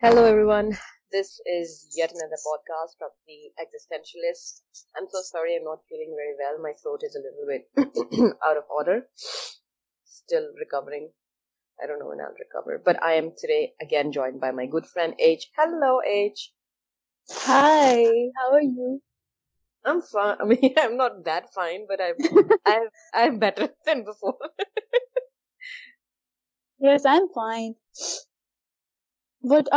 Hello, everyone. This is yet another podcast from The Existentialist. I'm so sorry I'm not feeling very well. My throat is a little bit out of order. Still recovering. I don't know when I'll recover. But I am today again joined by my good friend, H. Hello, H. Hi. How are you? I'm fine. I mean, I'm not that fine, but I'm, I'm, I'm better than before. yes, I'm fine. First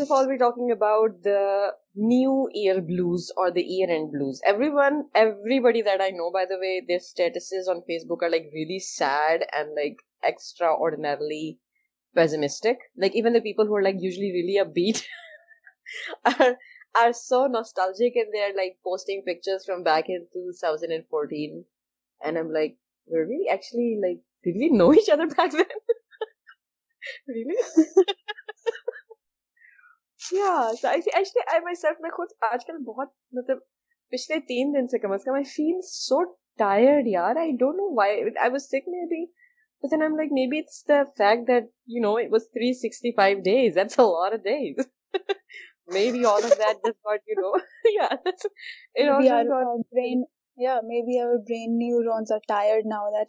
of talking new blues everyone everybody way this on Facebook like really sad and like really pessimistic like really did we know each other back then? really? yeah, so I th- actually, I myself, my khud, aaj kal bohat, matab, pichle teen din se kam az kam, I feel so tired, yaar. I don't know why. I was sick maybe. But then I'm like, maybe it's the fact that, you know, it was 365 days. That's a lot of days. maybe all of that just got, you know, yeah. That's, it maybe also our, got, brain, yeah, maybe our brain neurons are tired now that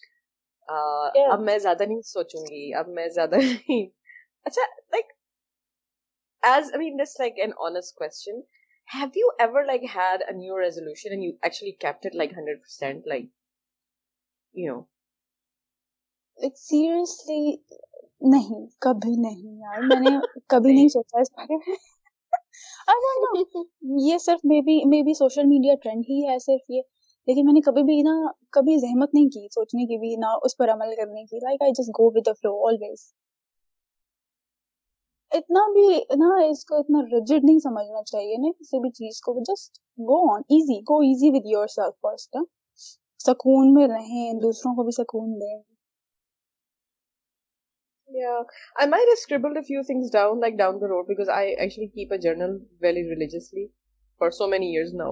اب میں زیادہ نہیں سوچوں گی اب میں زیادہ نہیں اچھا like as I mean this like an honest question have you ever like had a new resolution and you actually kept it like hundred percent like you know like seriously نہیں کبھی نہیں یار میں نے کبھی نہیں سوچا اس بارے میں یہ صرف maybe maybe social media trend ہی ہے صرف یہ لیکن میں نے کبھی کبھی بھی بھی بھی بھی نا نا نا زحمت نہیں نہیں کی کی کی سوچنے نہ اس اس پر عمل کرنے like I just just go go go with with the flow always اتنا اتنا کو کو سمجھنا چاہیے کسی چیز on easy easy yourself first سکون میں رہیں دوسروں کو بھی سکون دیں years now.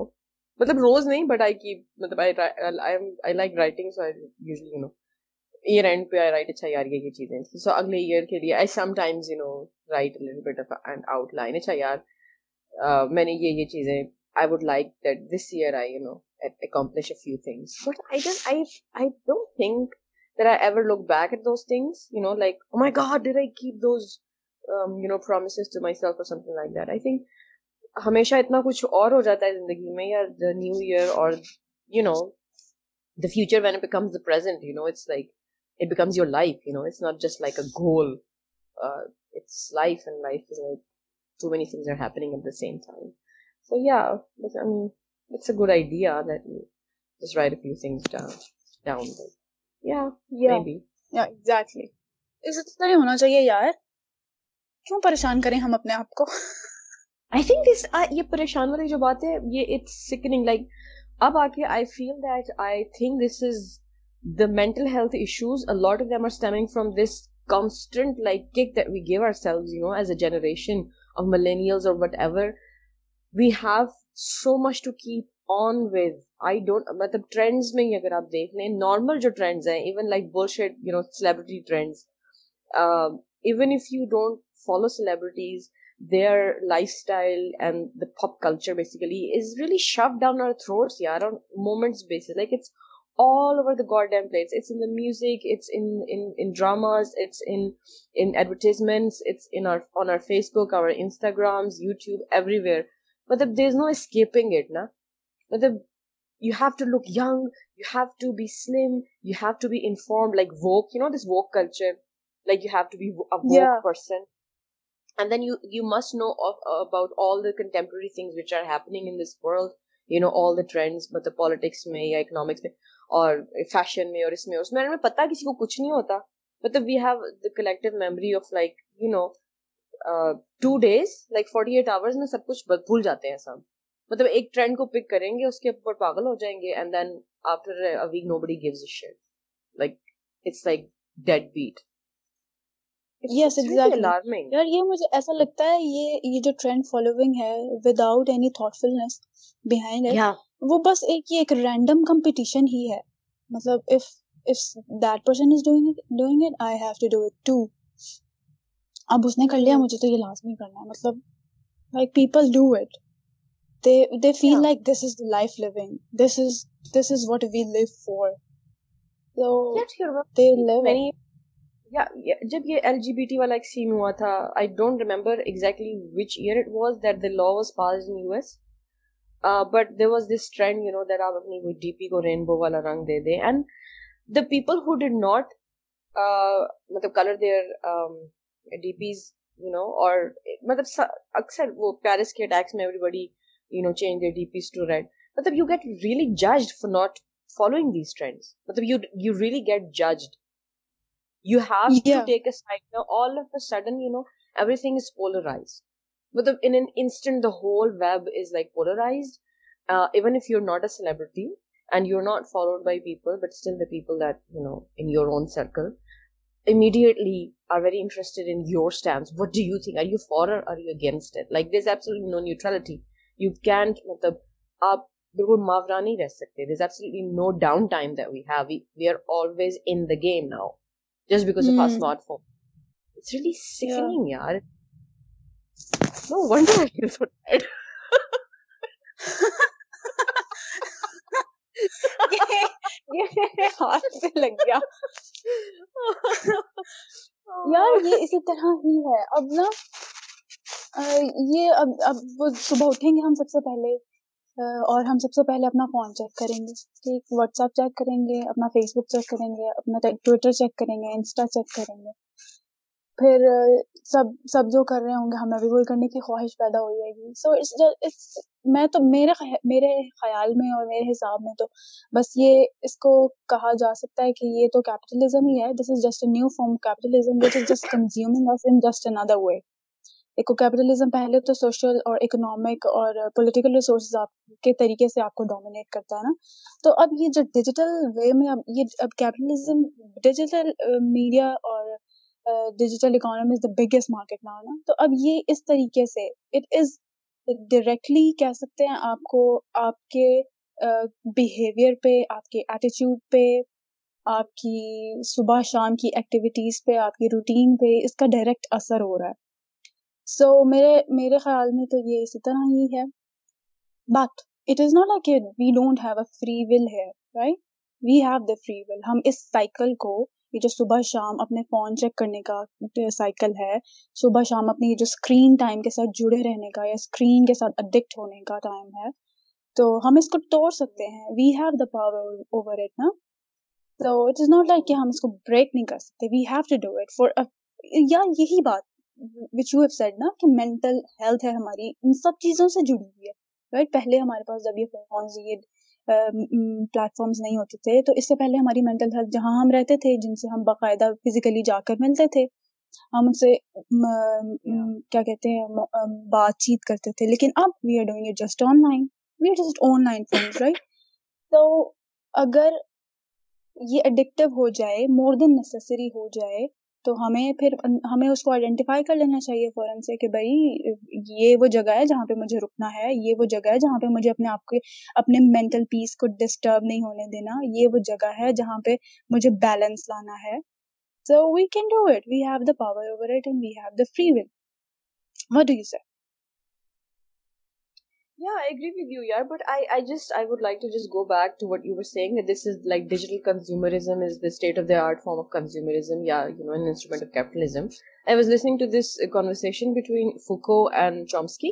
مطلب روز نہیں بٹ آئی کی مطلب I like writing so usually you know year end پہ آئی رائٹ اچھا یار یہ یہ چیزیں سو اگلے ایئر کے لیے I sometimes you know write little bit of and outline اچھا یار میں نے یہ یہ چیزیں I would like that this year I you know accomplish a few things but I done I don't think that I ever look back at those things you know like my God do I keep those you know promises to myself or something like that I think ہمیشہ اتنا کچھ اور ہو جاتا ہے زندگی میں یا the new year or you know the future when becomes the present you know it's like it becomes your life you know it's not just like a goal it's life and life is like too many things are happening at the same time so yeah it's a good idea that you just write few things down down yeah yeah yeah exactly اس اتنا ہونا چاہیے یار کیوں پریشان کریں ہم اپنے آپ کو آئی تھنک دس یہ پریشان والی جو بات ہے یہ اٹس سکننگ لائک اب آ کے I feel that I think this is the mental health issues lot of them are stemming from this constant like kick that we give ourselves you know as a generation of millennials اور whatever we have so much to keep on with I don't مطلب trends میں ہی اگر آپ دیکھ لیں normal جو trends ہیں ایون لائک بول shade you know celebrity trends even if you don't follow celebrities their lifestyle and culturally ship down throats by Instagram مطلب دی از نوٹ اسکیپ مطلب you have to look young you have to be slim you have to be inform like culture lichen and then you you must know about all all the the contemporary things which are happening in this world you know trends مطلب politics میں یا economics میں اور fashion میں اور اس میں اس میں پتا کسی کو کچھ نہیں ہوتا مطلب we have the collective memory of like you know two days like forty eight hours میں سب کچھ بھول جاتے ہیں سب مطلب ایک ٹرینڈ کو پک کریں گے اس کے اوپر پاگل ہو جائیں گے and then after week nobody dead beat یار یہ یہ یہ یہ مجھے ایسا لگتا ہے ہے ہے جو trend following without any thoughtfulness وہ بس ایک ایک رینڈم کمپٹیشن ہی مطلب if if that person is doing doing it it it I have to to do اب اس نے کر لیا مجھے تو یہ لازمی کرنا ہے مطلب like people do it they they feel like this is life living this is this is what we live for so they live یا جب یہ ایل جی بی ٹی والا ایک سین ہوا تھا I don't remember exactly which year it was that the law was passed in U S but there was this trend you know that آپ اپنی D P کو rainbow والا رنگ دے دیں and the people who did not مطلب colour their DPs you know اور مطلب اکثر وہ پیرس کے اٹیکس میں everybody you know change their DPs to red مطلب you get really judged for not following these trends مطلب you really get judged you have to take a side all of a sudden you know everything is is polarize مطلب in an instant the whole web like even if you are a celebrity and you are not followed by people but still the people that you know in your own circle are very stand what against it like آپ بالکل ماورا نہیں رہ سکتے ہاتھ پہ لگ گیا اسی طرح ہی ہے اب نا یہ صبح اٹھیں گے ہم سب سے پہلے اور ہم سب سے پہلے اپنا فون چیک کریں گے ٹھیک واٹس ایپ چیک کریں گے اپنا فیس بک چیک کریں گے اپنا ٹویٹر چیک کریں گے انسٹا چیک کریں گے پھر سب سب جو کر رہے ہوں گے ہمیں بھی وہ کرنے کی خواہش پیدا ہو جائے گی سو اٹس میں تو میرے میرے خیال میں اور میرے حساب میں تو بس یہ اس کو کہا جا سکتا ہے کہ یہ تو کیپٹلزم ہی ہے this is just a new form capitalism is just just consuming in way eco capitalism پہلے تو سوشل اور اکنامک اور پولیٹیکل ریسورسز آپ کے طریقے سے آپ کو ڈومینیٹ کرتا ہے نا تو اب یہ جو ڈیجیٹل وے میں اب یہ اب کیپٹلزم ڈیجیٹل میڈیا اور digital economy is the biggest market نا تو اب یہ اس طریقے سے اٹ از ڈائریکٹلی کہہ سکتے ہیں آپ کو آپ کے بیہیویئر uh, پہ آپ کے ایٹیچیوڈ پہ آپ کی صبح شام کی ایکٹیویٹیز پہ آپ کی روٹین پہ اس کا ڈائریکٹ اثر ہو رہا ہے سو میرے میرے خیال میں تو یہ اسی طرح ہی ہے but it is not like have a free will ہے right we have the free will ہم اس سائیکل کو یہ جو صبح شام اپنے فون چیک کرنے کا سائیکل ہے صبح شام اپنی جو اسکرین ٹائم کے ساتھ جڑے رہنے کا یا اسکرین کے ساتھ اڈکٹ ہونے کا ٹائم ہے تو ہم اس کو توڑ سکتے ہیں we have the power over it نا تو اٹ از ناٹ لائک کہ ہم اس کو بریک نہیں کر سکتے we have to do it for یا یہی بات وچ یو ہیو سیڈ نا کہ مینٹل ہیلتھ ہے ہماری ان سب چیزوں سے جڑی ہوئی ہے رائٹ پہلے ہمارے پاس جب یہ فونز یہ پلیٹ فارمز نہیں ہوتے تھے تو اس سے پہلے ہماری مینٹل ہیلتھ جہاں ہم رہتے تھے جن سے ہم باقاعدہ فزیکلی جا کر ملتے تھے ہم ان سے کیا کہتے ہیں بات چیت کرتے تھے لیکن اب we are doing it just online we are just online right تو اگر یہ اڈکٹو ہو جائے مور دین نیسسری ہو جائے تو ہمیں پھر ہمیں اس کو آئیڈینٹیفائی کر لینا چاہیے فوراً سے کہ بھائی یہ وہ جگہ ہے جہاں پہ مجھے رکنا ہے یہ وہ جگہ ہے جہاں پہ مجھے اپنے آپ کے اپنے مینٹل پیس کو ڈسٹرب نہیں ہونے دینا یہ وہ جگہ ہے جہاں پہ مجھے بیلنس لانا ہے so we can do it we have the power over it and we have the free will what sir yeah agree with you but I just I would like to just go back to you seen digital art form of consumerism کی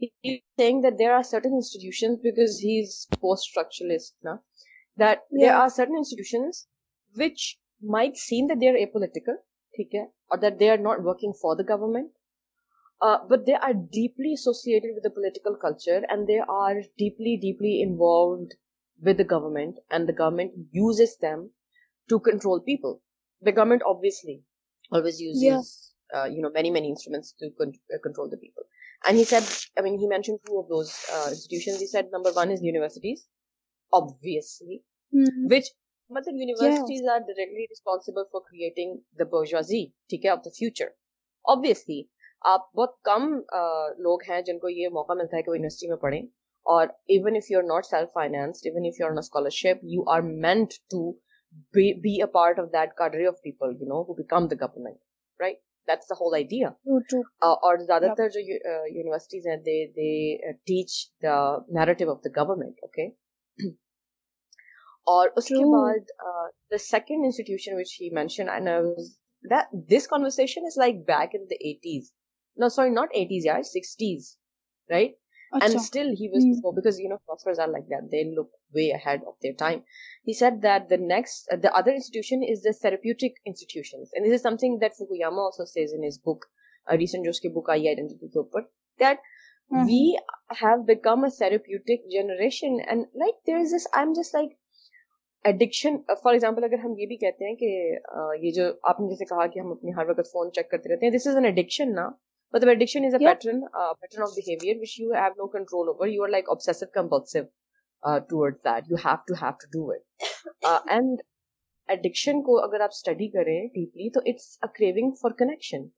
government they آرپلی deeply another government uses is them to control people the government and he said I mean he mention two of those institution he said number one is universities obviously which مطلب universities are directly responsible for creating the bourgeoisie ٹھیک ہے of the future obviously آپ بہت کم لوگ ہیں جن کو یہ موقع ملتا ہے کہ وہ یونیورسٹی میں پڑھیں اور even if you are not self financed even if you are نا scholarship you are meant to be a part of that cadre of people you know who become the government right that's the whole idea اور زیادہ تر جو universities ہیں they they teach the narrative of the government okay اور اس کے بعد the second institution which he mention this conversion is like back in the eighties no sorry not eighties یار سکسٹیز رائٹ ہم یہ بھی کہتے ہیں کہ یہ جو آپ نے جیسے کہ ہم اپنے ہر وقت فون چیک کرتے رہتے ہیں دس از این اڈکشن نا which you be connections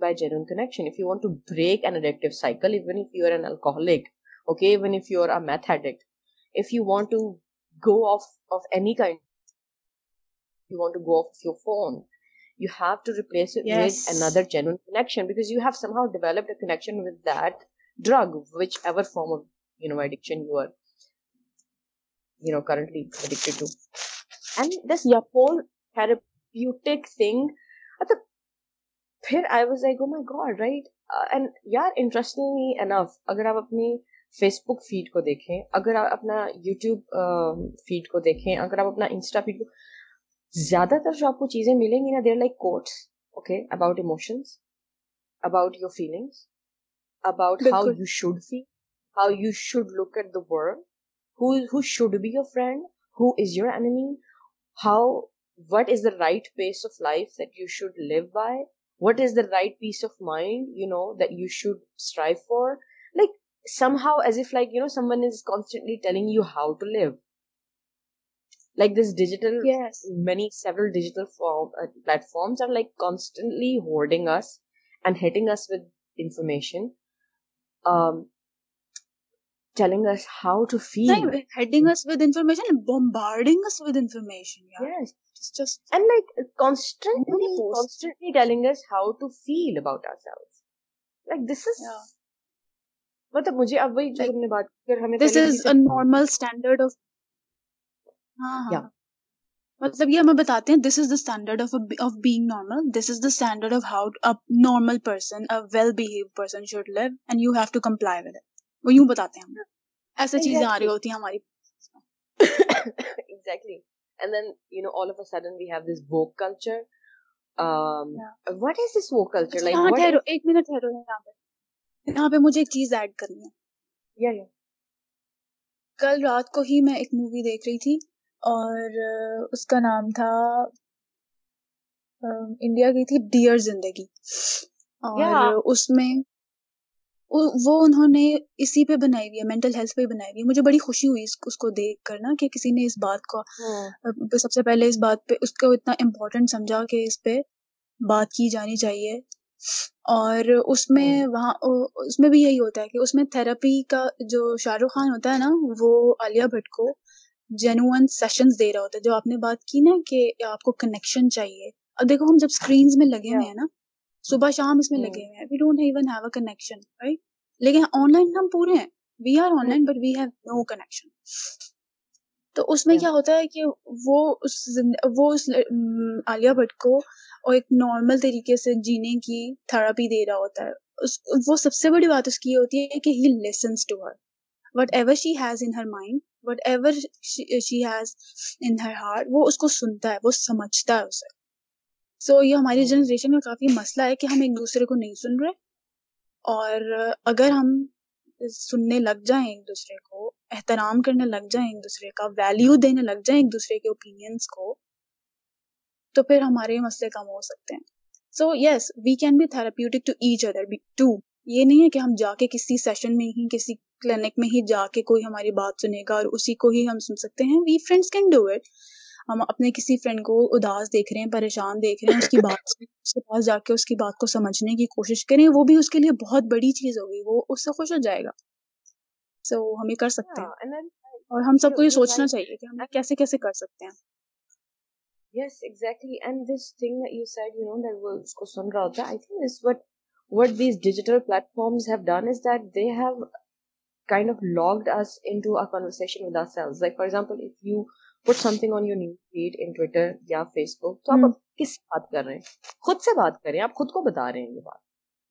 by want to break alcoholic okay Facebook feed کو دیکھیں اگر آپ اپنا یو ٹیوب فیڈ کو دیکھیں اگر آپ اپنا انسٹا فیڈ کو زیادہ تر جو آپ کو چیزیں ملیں گی نا there like quotes okay about about your feelings about how you should feel how you should look at the world who should be your friend who is your enemy how what is the right peace of life that you should live by what is the right peace of mind you know that you should strive for like somehow as if like you know someone is constantly telling you how to live مطلب اب وہی نے بات کی normal standard of ہاں۔ مطلب یہ ہمیں بتاتے ہیں this is of of being normal normal this is how person person well behave should live and you have to comply with وہ یوں بتاتے ہیں ہمیں ایسی چیزیں آ ہماری um, اچھا، ایڈ کرنی ہے کل رات کو ہی میں ایک مووی دیکھ رہی تھی اور اس کا نام تھا انڈیا کی تھی ڈیئر زندگی اس میں وہ انہوں نے اسی پہ بنائی ہوئی ہے مینٹل ہیلتھ پہ بنائی ہوئی ہے مجھے بڑی خوشی ہوئی اس کو دیکھ کر نا کہ کسی نے اس بات کو hmm. سب سے پہلے اس بات پہ اس کو اتنا امپورٹینٹ سمجھا کہ اس پہ بات کی جانی چاہیے اور اس میں hmm. وہاں اس میں بھی یہی ہوتا ہے کہ اس میں تھراپی کا جو شاہ رخ خان ہوتا ہے نا وہ عالیہ بھٹ کو جینوئن سیشنز دے رہا ہوتا ہے جو آپ نے بات کی نا کہ آپ کو کنیکشن چاہیے اب دیکھو ہم جب اسکرینس میں لگے ہوئے ہیں نا صبح شام اس میں hmm. لگے ہوئے ہیں لیکن آن لائن ہم پورے ہیں we are online but we have no connection تو اس میں کیا ہوتا ہے کہ وہ اس اس وہ عالیہ بھٹ کو اور ایک نارمل طریقے سے جینے کی تھراپی دے رہا ہوتا ہے اس وہ سب سے بڑی بات اس کی ہوتی ہے کہ he to her whatever she has in her mind whatever she has in her heart وہ اس کو سنتا ہے وہ سمجھتا ہے اسے سو یہ ہماری جنریشن کافی مسئلہ ہے کہ ہم ایک دوسرے کو نہیں سن رہے اور اگر ہم سننے لگ جائیں ایک دوسرے کو احترام کرنے لگ جائیں ایک دوسرے کا ویلیو دینے لگ جائیں ایک دوسرے کے اوپینینس کو تو پھر ہمارے مسئلے کم ہو سکتے ہیں so yes we can be therapeutic to each other be to یہ نہیں ہے کہ ہم جا کے کسی سیشن میں ہی کسی کلینک میں ہی جا کے کوئی ہماری بات سنے گا اور اسی کو ہی ہم سن سکتے ہیں we friends can do it ہم اپنے کسی فرینڈ کو اداس دیکھ رہے ہیں پریشان دیکھ رہے ہیں اس کی بات سے اس کے پاس جا کے اس کی بات کو سمجھنے کی کوشش کریں وہ بھی اس کے لیے بہت بڑی چیز ہوگی وہ اس سے خوش ہو جائے گا سو ہم یہ کر سکتے ہیں اور ہم سب کو یہ سوچنا چاہیے کہ ہم کیسے کیسے کر سکتے ہیں yes exactly and this thing you said you know that وہ اس کو سن رہا ہوتا ہے I think this what what these digital platforms have done is that they have kind of logged us into a conversation with ourselves. Like, for example, if you put something on your new feed in Twitter or Facebook, تو آپ کس سے بات کر رہے ہیں خود سے بات کر رہے ہیں آپ خود کو بتا رہے ہیں یہ بات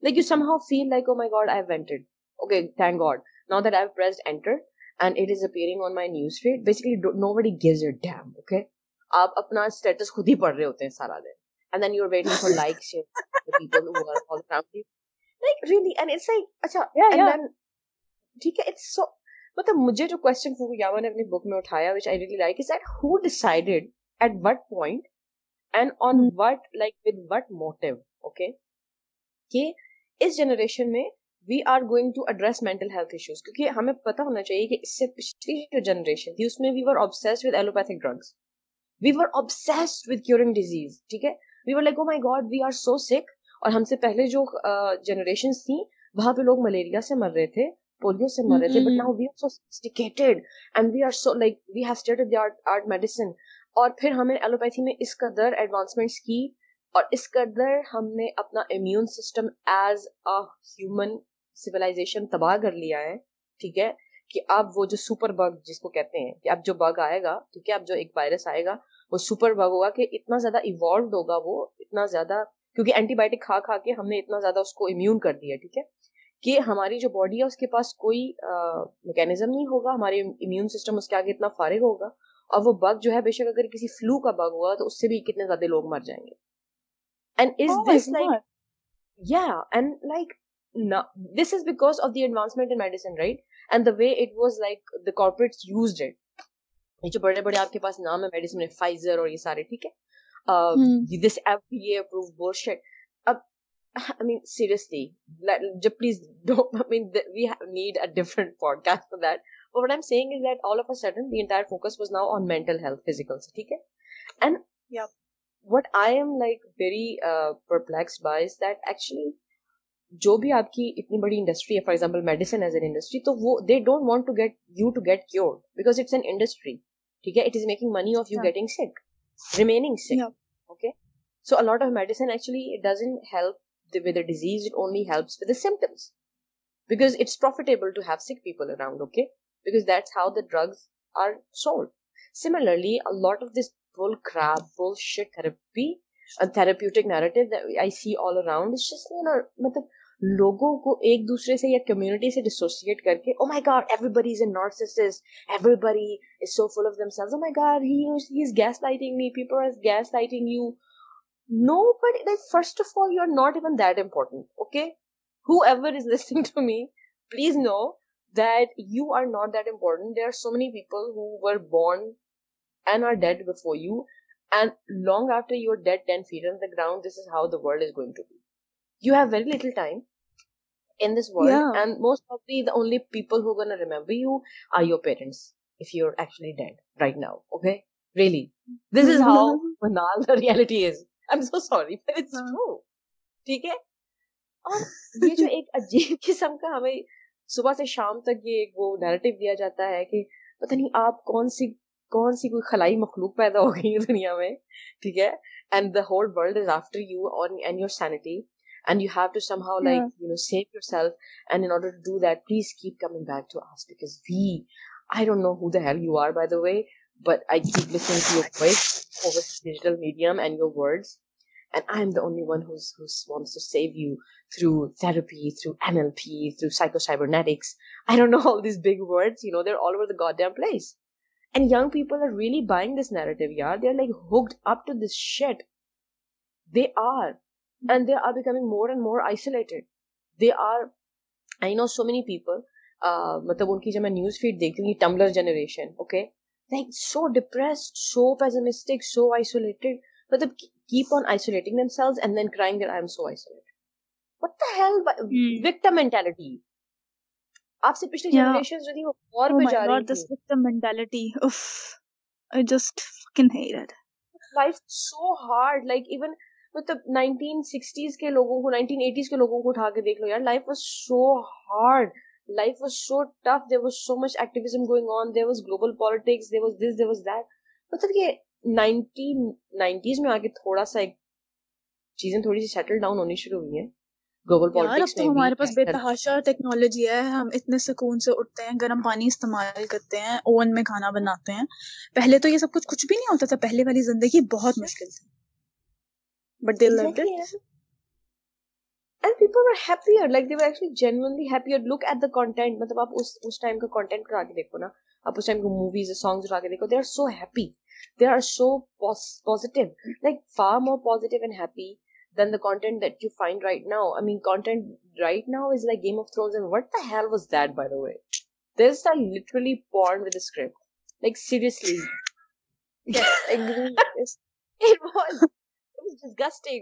like you somehow feel like oh my god I wanted okay thank god now that I pressed enter and it is appearing on my news feed basically nobody gives it damn okay آپ اپنا status خود ہی پڑھ رہے ہوتے ہیں سارا دن and then you are waiting for like share like really and it's like اچھا ٹھیک ہے اٹس سو مطلب مجھے جو کوشچن فوکو یاما نے اپنی بک میں اٹھایا which I really like is that who decided at what point and on what like with what motto okay کہ اس جنریشن میں we are going to address mental health issues کیونکہ ہمیں پتا ہونا چاہیے کہ اس سے پچھلی جو جنریشن تھی اس میں we were obsessed with allopathic drugs we were obsessed with curing disease ٹھیک ہے we were like oh my God we are so sick اور ہم سے پہلے جو جنریشنس تھیں وہاں پہ لوگ ملیریا سے مر رہے تھے پولیو سے مر رہے تھے but now we are so sophisticated and we are so like we have studied the art art medicine اور پھر ہم نے ایلوپیتھی میں اس قدر ایڈوانسمنٹس کی اور اس قدر ہم نے اپنا immune system as a human civilisation تباہ کر لیا ہے ٹھیک ہے کہ اب وہ جو سپر بگ جس کو کہتے ہیں کہ اب جو بگ آئے گا ٹھیک ہے اب جو ایک وائرس آئے گا وہ سپر بگ ہوگا کہ اتنا زیادہ ایوالوڈ ہوگا وہ اتنا زیادہ کیونکہ اینٹی بایوٹک کھا کھا کے ہم نے اتنا زیادہ اس کو امیون کر دیا ٹھیک ہے کہ ہماری جو باڈی ہے اس کے پاس کوئی میکینزم نہیں ہوگا ہمارے امیون سسٹم اس کے آگے اتنا فارغ ہوگا اور وہ بگ جو ہے بے شک اگر کسی فلو کا بگ ہوا تو اس سے بھی کتنے زیادہ لوگ مر جائیں گے this is because of the it was like AIDS یہ جو بڑے بڑے آپ کے پاس نام ہے seriously please don't we've need a different podcast very پر جو بھی آپ کی اتنی بڑی انڈسٹری ہے for example medicine as an industry تو they don't want you to get cures it's an industry ٹھیک ہے with a disease, it only helps with the symptoms because it's profitable to have sick people around, okay? Because that's how the drugs are sold. Similarly, a lot of this bull crap, bullshit therapy, a therapeutic narrative that I see all around is just, you know, مطلب لوگوں کو ایک دوسرے سے یا community سے dissociate کر کے او my God everybody is a narcissist everybody is so full of themselves oh my God he is gaslighting me people is gaslighting you No, but like, first of all, you're not even that important, okay? Whoever is listening to me, please know that you are not that important. There are so many people who were born and are dead before you, and long after you're dead 10 feet on the ground, this is how the world is going to be. You have very little time in this world, and most probably the only people who are going to remember you are your parents, if you're actually dead right now, okay? Really. This is mm-hmm. how banal the reality is. ہاں۔ ٹھیک ہے اور یہ جو ایک عجیب قسم کا ہمیں صبح سے شام تک یہ ایک وہ دیا جاتا ہے کہ پتہ نہیں آپ کون کون سی سی کوئی خلائی مخلوق پیدا ہو گئی ہے ہے دنیا میں ٹھیک and the whole world is after you اور way but I keep listening to your مطلب ان کی جب میں نیوز فیڈ دیکھتی ہوں لائک سو سو مطلب آئی وکٹم لوگوں کو دیکھ لو یار life was hard life was so tough there was so much activism going on there was global politics there was this there was that مطلب کہ نائنٹیز میں آ کے تھوڑا سا ایک چیزیں تھوڑی سی سیٹل ڈاؤن ہونی شروع ہوئی ہیں گلوبل پالیٹکس ہمارے پاس بے تحاشا ٹیکنالوجی ہے ہم اتنے سکون سے اٹھتے ہیں گرم پانی استعمال کرتے ہیں اوون میں کھانا بناتے ہیں پہلے تو یہ سب کچھ کچھ بھی نہیں ہوتا تھا پہلے والی زندگی بہت مشکل تھی بٹ دل like and people are happier like they they they are are are actually genuinely happier look at the the the the content content content content مطلب آپ آپ اس اس اس ٹائم ٹائم کا کرا کرا کے کے دیکھو دیکھو نا movies songs so so happy happy positive positive like like like for more and and then that that you find right right now now I mean is Game of Thrones what hell was by way this literally porn with script seriously seriously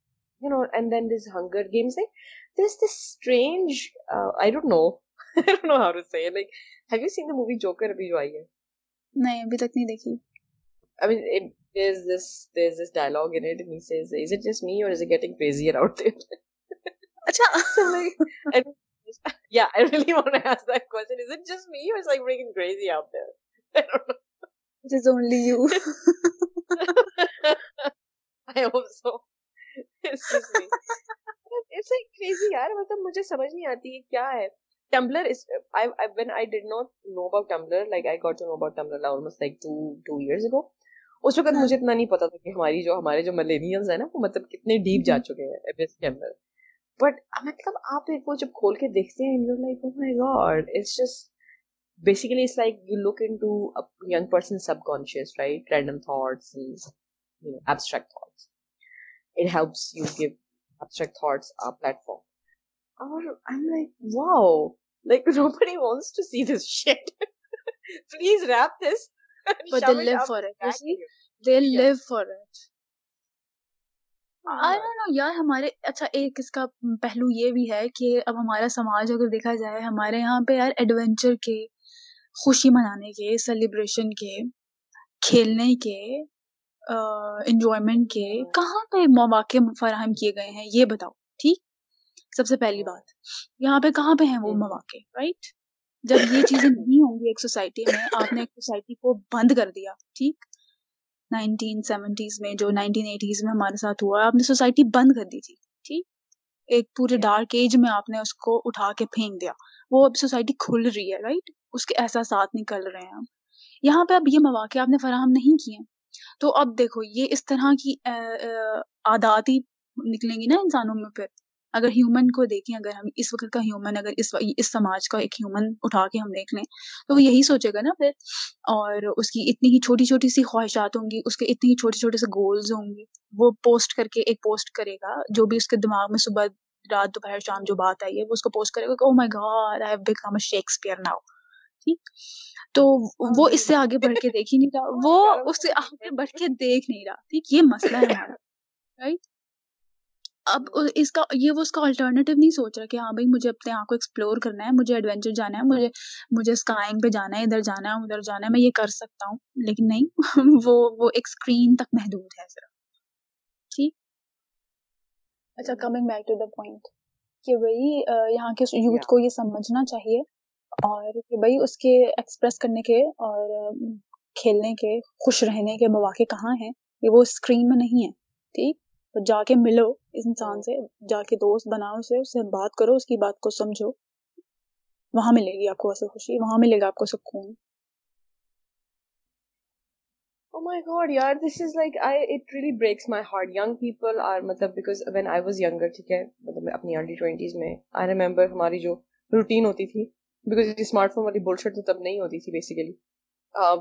you know, and then this Hunger Games thing. There's this strange, uh, I don't know, I don't know how to say it. Like, have you seen the movie Joker? Abhi jo aayi hai? Nahi, abhi tak nahi dekhi. I mean, it, there's this there's this dialogue in it, and he says, "Is it just me, or is it getting crazier out there?" Acha, so like, I yeah, I really want to ask that question. Is it just me, or is it like freaking crazy out there? I don't know. It is only you. I hope so. It's like like like crazy یار مطلب مطلب مجھے مجھے سمجھ نہیں نہیں آتی کیا ہے Tumblr Tumblr Tumblr is I I when did not know know about about got to to to almost ago وقت اتنا پتا تھا کہ ہماری جو جو ہمارے ملینیلز ہیں نا وہ کتنے ڈیپ جا چکے ہیں کے کے اندر بٹ مطلب آپ ایک وہ جب کھول دیکھتے ہیں like like oh my God it's it's just basically you look into young person subconscious right random thoughts thoughts abstract it it. it. helps you You give abstract thoughts a platform. Or I'm like, like wow, nobody wants to see see? this this. shit. Please wrap But they They live live for for I know یار ہمارے اچھا ایک اس کا پہلو یہ بھی ہے کہ اب ہمارا سماج اگر دیکھا جائے ہمارے یہاں پہ یار ایڈونچر کے خوشی منانے کے سیلیبریشن کے کھیلنے کے انجوائمنٹ کے کہاں پہ مواقع فراہم کیے گئے ہیں یہ بتاؤ ٹھیک سب سے پہلی بات یہاں پہ کہاں پہ ہیں وہ جی۔ مواقع رائٹ جب یہ چیزیں نہیں ہوں گی ایک سوسائٹی میں آپ نے ایک سوسائٹی کو بند کر دیا ٹھیک نائنٹین سیونٹیز میں جو نائنٹین ایٹیز میں ہمارے ساتھ ہوا آپ نے سوسائٹی بند کر دی تھی ٹھیک ایک پورے ڈارک جی۔ ایج میں آپ نے اس کو اٹھا کے پھینک دیا وہ اب سوسائٹی کھل رہی ہے رائٹ اس کے احساسات نکل رہے ہیں یہاں پہ اب یہ مواقع آپ نے فراہم نہیں کیے تو اب دیکھو یہ اس طرح کی ہی نکلیں گی نا انسانوں میں پھر اگر ہیومن کو دیکھیں اگر ہم اس وقت کا ہیومن اگر اس اس سماج کا ایک ہیومن اٹھا کے ہم دیکھ لیں تو وہ یہی سوچے گا نا پھر اور اس کی اتنی ہی چھوٹی چھوٹی سی خواہشات ہوں گی اس کے اتنی ہی چھوٹے چھوٹے سے گولز ہوں گی وہ پوسٹ کر کے ایک پوسٹ کرے گا جو بھی اس کے دماغ میں صبح رات دوپہر شام جو بات آئی ہے وہ اس کو پوسٹ کرے گا کہ او my God I have become a Shakespeare now تھی تو وہ اس سے آگے بڑھ کے دیکھ ہی نہیں رہا وہ اس سے آگے بڑھ کے دیکھ نہیں رہا ٹھیک یہ مسئلہ ہے ہمارا رائٹ اب اس کا یہ وہ اس کا آلٹرنیٹیو نہیں سوچ رہا کہ ہاں بھائی مجھے اپنے آپ کو ایکسپلور کرنا ہے مجھے ایڈونچر جانا ہے مجھے مجھے اسکائنگ پہ جانا ہے ادھر جانا ہے ادھر جانا ہے میں یہ کر سکتا ہوں لیکن نہیں وہ وہ ایک اسکرین تک محدود ہے صرف ٹھیک اچھا coming back to the point کہ وہی یہاں کے یوتھ کو یہ سمجھنا چاہیے اور بھائی اس کے ایکسپریس کرنے کے اور کھیلنے کے خوش رہنے کے مواقع کہاں ہیں وہ اسکرین میں نہیں ہے ٹھیک جا کے ملو اس انسان سے جا کے دوست بناؤ اسے اس سے بات کرو اس کی بات کو سمجھو وہاں ملے گی آپ کو اصل خوشی وہاں ملے گا آپ کو سکون ٹھیک ہے بیکاز یہ اسمارٹ فون والی تو تب نہیں ہوتی تھی بیسیکلی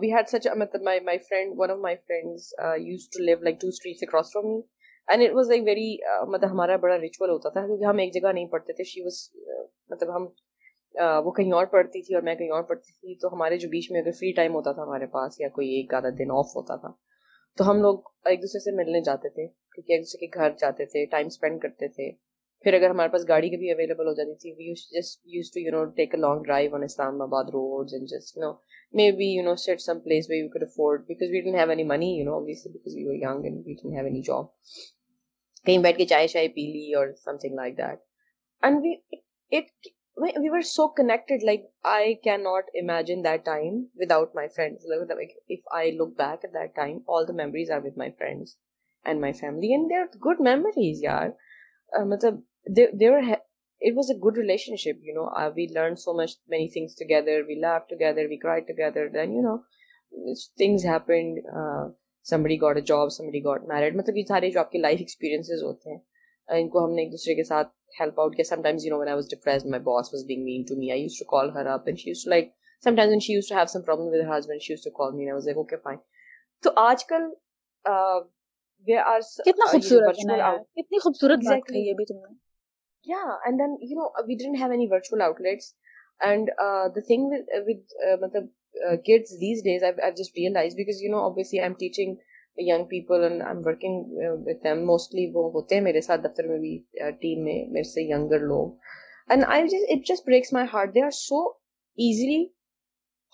وی ہیڈ سچ مطلب مطلب my my my friend one of friends used to to live like like streets across from me and it was very ہمارا بڑا ریچول ہوتا تھا کیونکہ ہم ایک جگہ نہیں پڑھتے تھے شی واز مطلب ہم uh, وہ کہیں اور پڑھتی تھی اور میں کہیں اور پڑھتی تھی تو ہمارے جو بیچ میں اگر فری ٹائم ہوتا تھا ہمارے پاس یا کوئی ایک آدھا دن آف ہوتا تھا تو ہم لوگ ایک دوسرے سے ملنے جاتے تھے کیونکہ ایک دوسرے کے گھر جاتے تھے ٹائم اسپینڈ کرتے تھے پھر اگر ہمارے پاس گاڑی کبھی اویلیبل ہو جاتی تھی long drive on Islamabad road no job کہیں بیٹھ کے چائے شائے پی لی اور thing like I can not imagine that time my friends I look back at that time all the memories are with my friends and my family and they are good memories یار مطلب good relationship you know we learn so much not کے ی virtual out let's and the thing kids these days just realise people وہ ہوتے ہیں میرے ساتھ دفتر میں بھی ٹیم میں میرے سے ینگر لوگ and it just breaks my heart they are so easily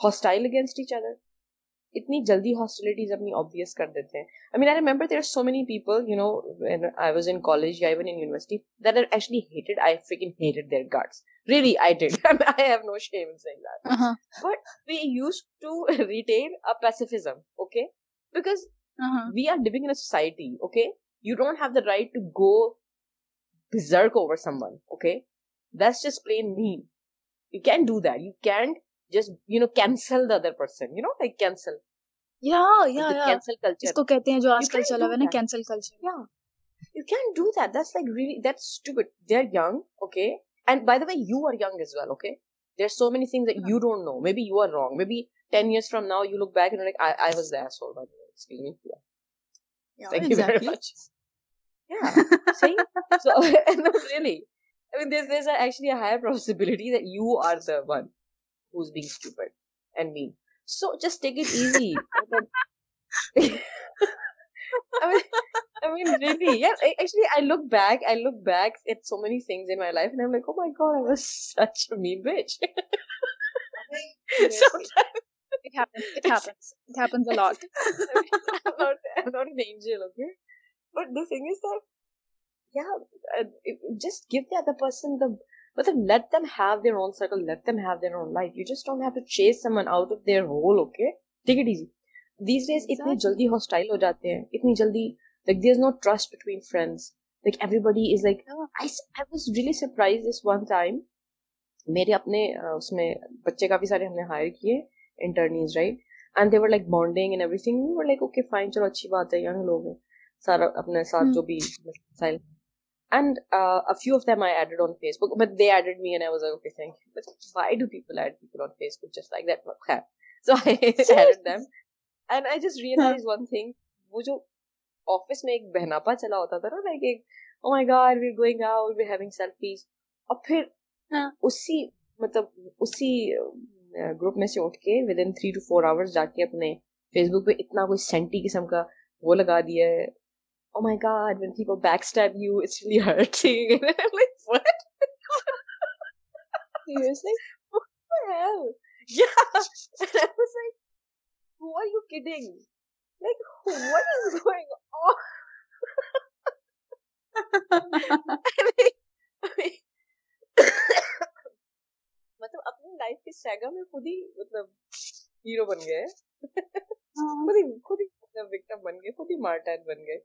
hostile against each other اتنی جلدی ہاسٹلٹیز اپنی آبویس کر دیتے ہیں I I I I I I mean remember there are are are so many people you know know was in in in in college یا even university that that actually hated hated freaking their guards did have shame seeing but we we used to retain a pacifism okay because living society okay you don't have the right to go berserk over some once mate do that you can just you know cancel the other person you know like cancel یا یا cancel culture اس کو کہتے ہیں جو آج کل چلا ہوا ہے نا کینسل کلچر یا you can do that that's like really that's stupid they are young okay and by the way you are young as well okay there so many things that you don't know maybe you are wrong maybe 10 years from now you look back and you're like I, I was the asshole by the way excuse me yeah, yeah thank exactly. you very much yeah see so no, really I mean there's there's actually a higher possibility that you who's being stupid and mean. So just take it easy. I mean, I mean, really, yeah. I, actually, I look back, I look back at so many things in my life, and I'm like, oh my god, I was such a mean bitch. Sometimes it happens. It happens. It happens a lot. I mean, I'm, not, I'm not an angel, okay? But the thing is that, yeah, just give the other person the مطلب let them have their own circle let them have their own life you just don't have to chase someone out of their whole okay take it easy these days اتنی جلدی hostile ہو جاتے ہیں اتنی جلدی like there is no trust between friends like everybody is like I was really surprise this one time میرے اپنے اس میں بچے کافی سارے ہم نے ہائر کیے interns right and they were like bonding and everything like okay fine چلو اچھی بات ہے یگ لوگ ہیں سارا اپنے ساتھ جو بھی مسائل مطلب سے جا کے اپنے فیس بک پہ اتنا کوئی سینٹی قسم کا وہ لگا دیا ہے oh my god when people backstab you it's really hurting and i'm like what seriously what the hell yeah and i was like who are you kidding like what is going on مطلب اپنی life کے سیگا میں خود ہی مطلب hero بن گئے خود ہی خود ہی مطلب وکٹم بن گئے خود ہی مارٹین بن گئے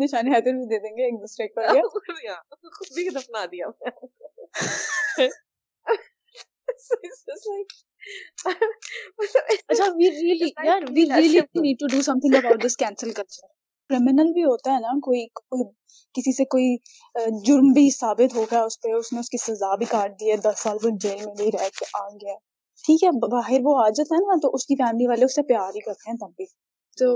نشان حیدر بھی کرمینل اچھا، بھی ہوتا ہے نا کوئی کسی سے کوئی جرم بھی ثابت ہو گیا اس پہ اس نے اس کی سزا بھی کاٹ دی ہے دس سال وہ جیل میں نہیں رہ کے آ گیا ٹھیک ہے باہر وہ آ جاتا ہے نا تو اس کی فیملی والے اسے پیار ہی کرتے ہیں تب بھی تو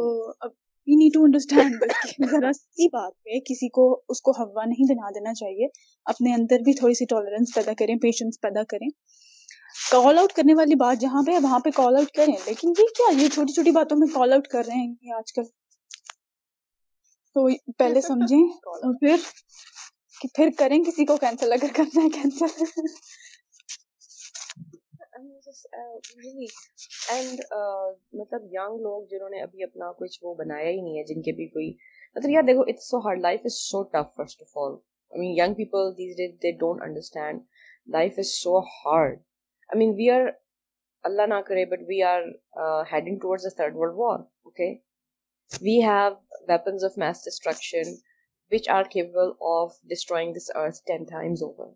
اب وی نیڈ ٹو انڈرسٹینڈ ذرا سی بات پہ کسی کو اس کو ہوا نہیں بنا دینا چاہیے اپنے اندر بھی تھوڑی سی ٹالرنس پیدا کریں پیشنس پیدا کریں کال آؤٹ کرنے والی بات جہاں پہ وہاں پہ کال آؤٹ کریں لیکن یہ کیا یہ چھوٹی چھوٹی باتوں میں کال آؤٹ کر رہے ہیں یہ آج کل تو پہلے سمجھیں اور پھر پھر کریں کسی کو کینسل اگر کرنا ہے کینسل اینڈ مطلب ینگ لوگ جنہوں نے ابھی اپنا کچھ وہ بنایا ہی نہیں ہے جن کے بھی کوئی مطلب یار دیکھو it's so hard life is so tough first of all I mean young people these days they don't understand life is so hard I mean we are اللہ نہ کرے but we are heading towards the third world war okay we have weapons of mass destruction which are capable of destroying this earth ten times over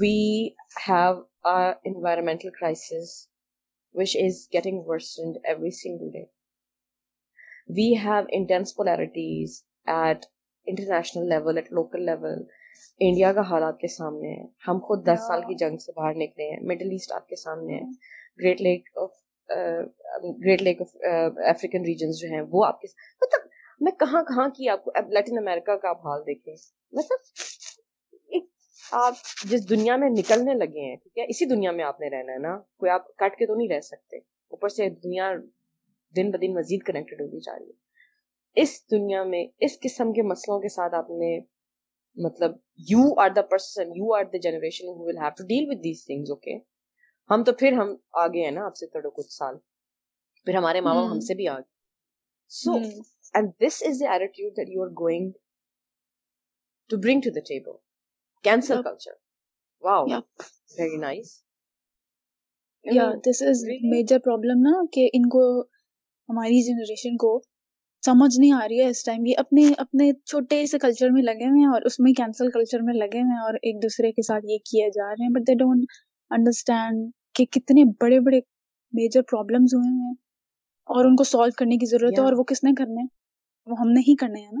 we've a environmental crisis waiting we have intense polar at international level at local level India کا حال آپ کے سامنے ہے ہم خود دس سال کی جنگ سے باہر نکلے ہیں مڈل ایسٹ آپ کے سامنے ہے great lake of great lake of African regions جو ہیں وہ آپ کے مطلب میں کہاں کہاں کی آپ کو لیٹن امیرکا کا آپ حال دیکھیں مطلب آپ جس دنیا میں نکلنے لگے ہیں ٹھیک ہے اسی دنیا میں آپ نے رہنا ہے نا کوئی آپ کٹ کے تو نہیں رہ سکتے اوپر سے دنیا دن بدن دن مزید کنیکٹڈ ہوتی جا رہی ہے اس دنیا میں اس قسم کے مسئلوں کے ساتھ آپ نے مطلب you are the person you are the generation okay ہم تو پھر ہم آگے ہیں نا آپ سے تھوڑے کچھ سال پھر ہمارے ماں باپ ہم سے بھی آگے so and this is the attitude that you are going to bring to the table ان کو ہماری جنریشن کو سمجھ نہیں آ رہی ہے اس ٹائم یہ اپنے اپنے چھوٹے سے کلچر میں لگے ہوئے ہیں اور اس میں کینسل کلچر میں لگے ہوئے ہیں اور ایک دوسرے کے ساتھ یہ کیا جا رہے ہیں بٹ دے ڈونٹ انڈرسٹینڈ کہ کتنے بڑے بڑے میجر پرابلمس ہوئے ہیں اور ان کو سالو کرنے کی ضرورت ہے اور وہ کس نے کرنے ہیں وہ ہم نے ہی کرنے ہیں نا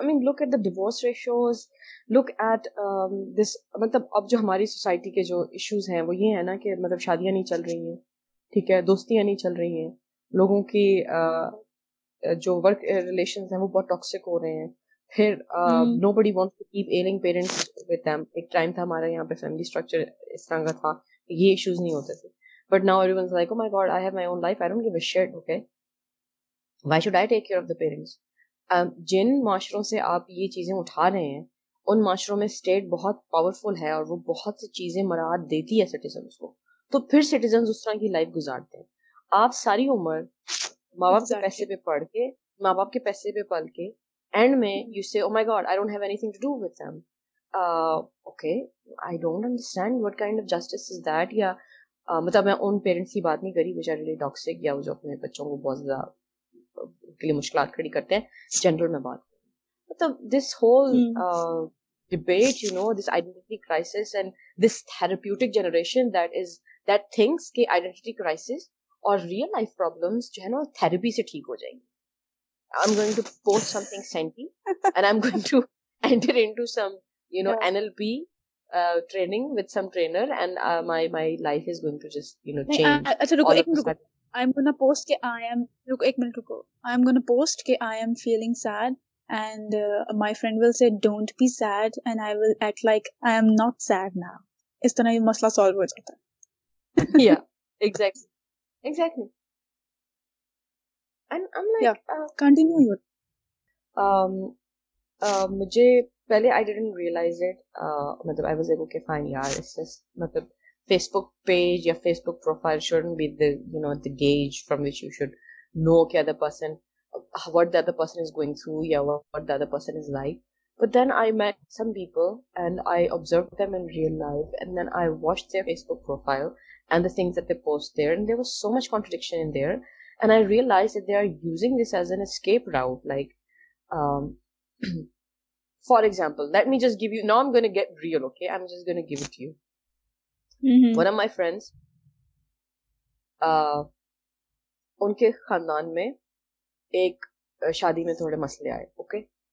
I mean look at the divorce ratios look at this مطلب اب جو ہماری سوسائٹی کے جو ایشوز ہیں وہ یہ ہے نا کہ مطلب شادیاں نہیں چل رہی ہیں ٹھیک ہے دوستیاں نہیں چل رہی ہیں لوگوں کی جو ورک ریلیشنز ہیں وہ بہت ٹاکسک ہو رہے ہیں پھر nobody want to keep ailing parents with them ایک ٹائم تھا ہمارا یہاں پہ فیملی اسٹرکچر اس طرح کا تھا یہ ایشوز نہیں ہوتے تھے but now every ones like oh my God I have my own life I don't give a share okay why should I take care of the parents جن معاشروں سے آپ یہ چیزیں اٹھا رہے ہیں ان معاشروں میں اسٹیٹ بہت پاورفل ہے اور وہ بہت چیزیں مراد دیتی ہے سٹیزنس کو تو پھر سٹیزنز اس طرح کی لائف گزارتے ہیں آپ ساری عمر ماں باپ کے پیسے پہ پڑھ کے ماں باپ کے پیسے پہ پل کے اینڈ میں you oh my God I anything okay I don't understand what kind of justice is that یا مطلب میں ان پیرنٹس کی بات نہیں کری بیچارے ڈاکسک یا وہ جو اپنے بچوں کو بہت زیادہ کے لیے مشکلات کھڑی کرتے ہیں جنرل میں بات مطلب this this this whole debate you know identity identity crisis crisis and therapeutic generation that that is things اور ریئل لائف پرابلمس جو ہے نا تھراپی سے ٹھیک ہو جائیں minute I am gonna post کہ آئی ایم رکو ایک منٹ رکو آئی ایم گونا پوسٹ کہ I am feeling sad and my friend will say don't be sad and I will act like I am not sad now اس طرح یہ مسئلہ solve ہو جاتا ہے مجھے پہلے آئی ڈنٹ ریئلائز اٹ مطلب آئی واز ایبل کہ فائن یار مطلب Facebook page, your Facebook profile shouldn't be the gauge from which you should know what the other person is going through, what the other person is like. But then I met some people and I observed them in real life, and then I watched their Facebook profile and the things that they post there, and there was so much contradiction in there, and I realized that they are using this as an escape route. Like, um, for example, let me just give you, now I'm going to get real, okay? I'm just going to give it to you. One of my friends میں ایک شادی میں رہنی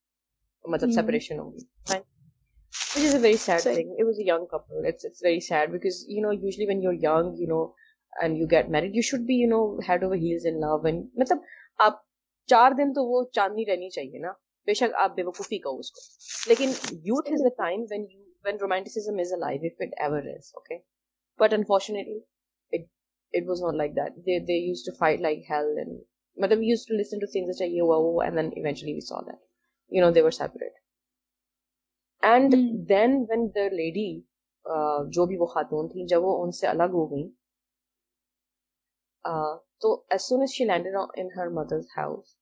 چاہیے نا بے شک آپ بے وقوفی okay but unfortunately like then when the lady جو بھی وہ خاتون تھیں جب وہ ان سے الگ ہو گئیں تو as as soon she she in her house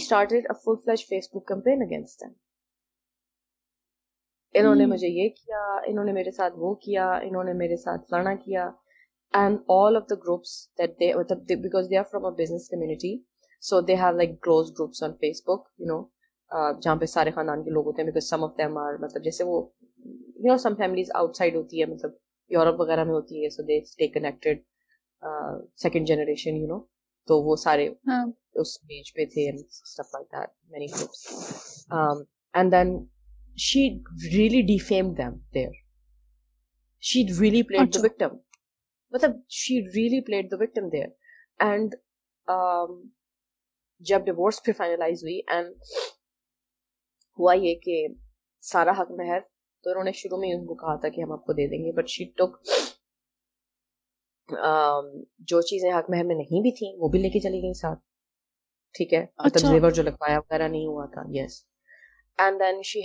started a full Facebook campaign against انہوں نے مجھے یہ کیا انہوں نے میرے ساتھ وہ کیا انہوں نے میرے ساتھ فلانا کیا and all of the groups because they are from a business community so they have like close groups on Facebook you know جہاں پہ سارے خاندان کے لوگ ہوتے ہیں because some of them are مطلب جیسے وہ you know some families outside ہوتی ہے مطلب یورپ وغیرہ میں ہوتی ہے so they stay connected second generation you know تو وہ سارے ہاں۔ اس پیج پہ تھے and and then she really defame them there she really played the victim مطلب she really played the victim there and جب ڈیوس پھر فائنلائز ہوئی اینڈ ہوا یہ کہ سارا حق مہر تو انہوں نے شروع میں ان کو کہا تھا کہ ہم آپ کو دے دیں گے بٹ شی ٹک جو چیزیں حق مہر میں نہیں بھی تھیں وہ بھی لے کے چلی گئی ساتھ ٹھیک ہے جو لگوایا وغیرہ نہیں ہوا تھا یس سی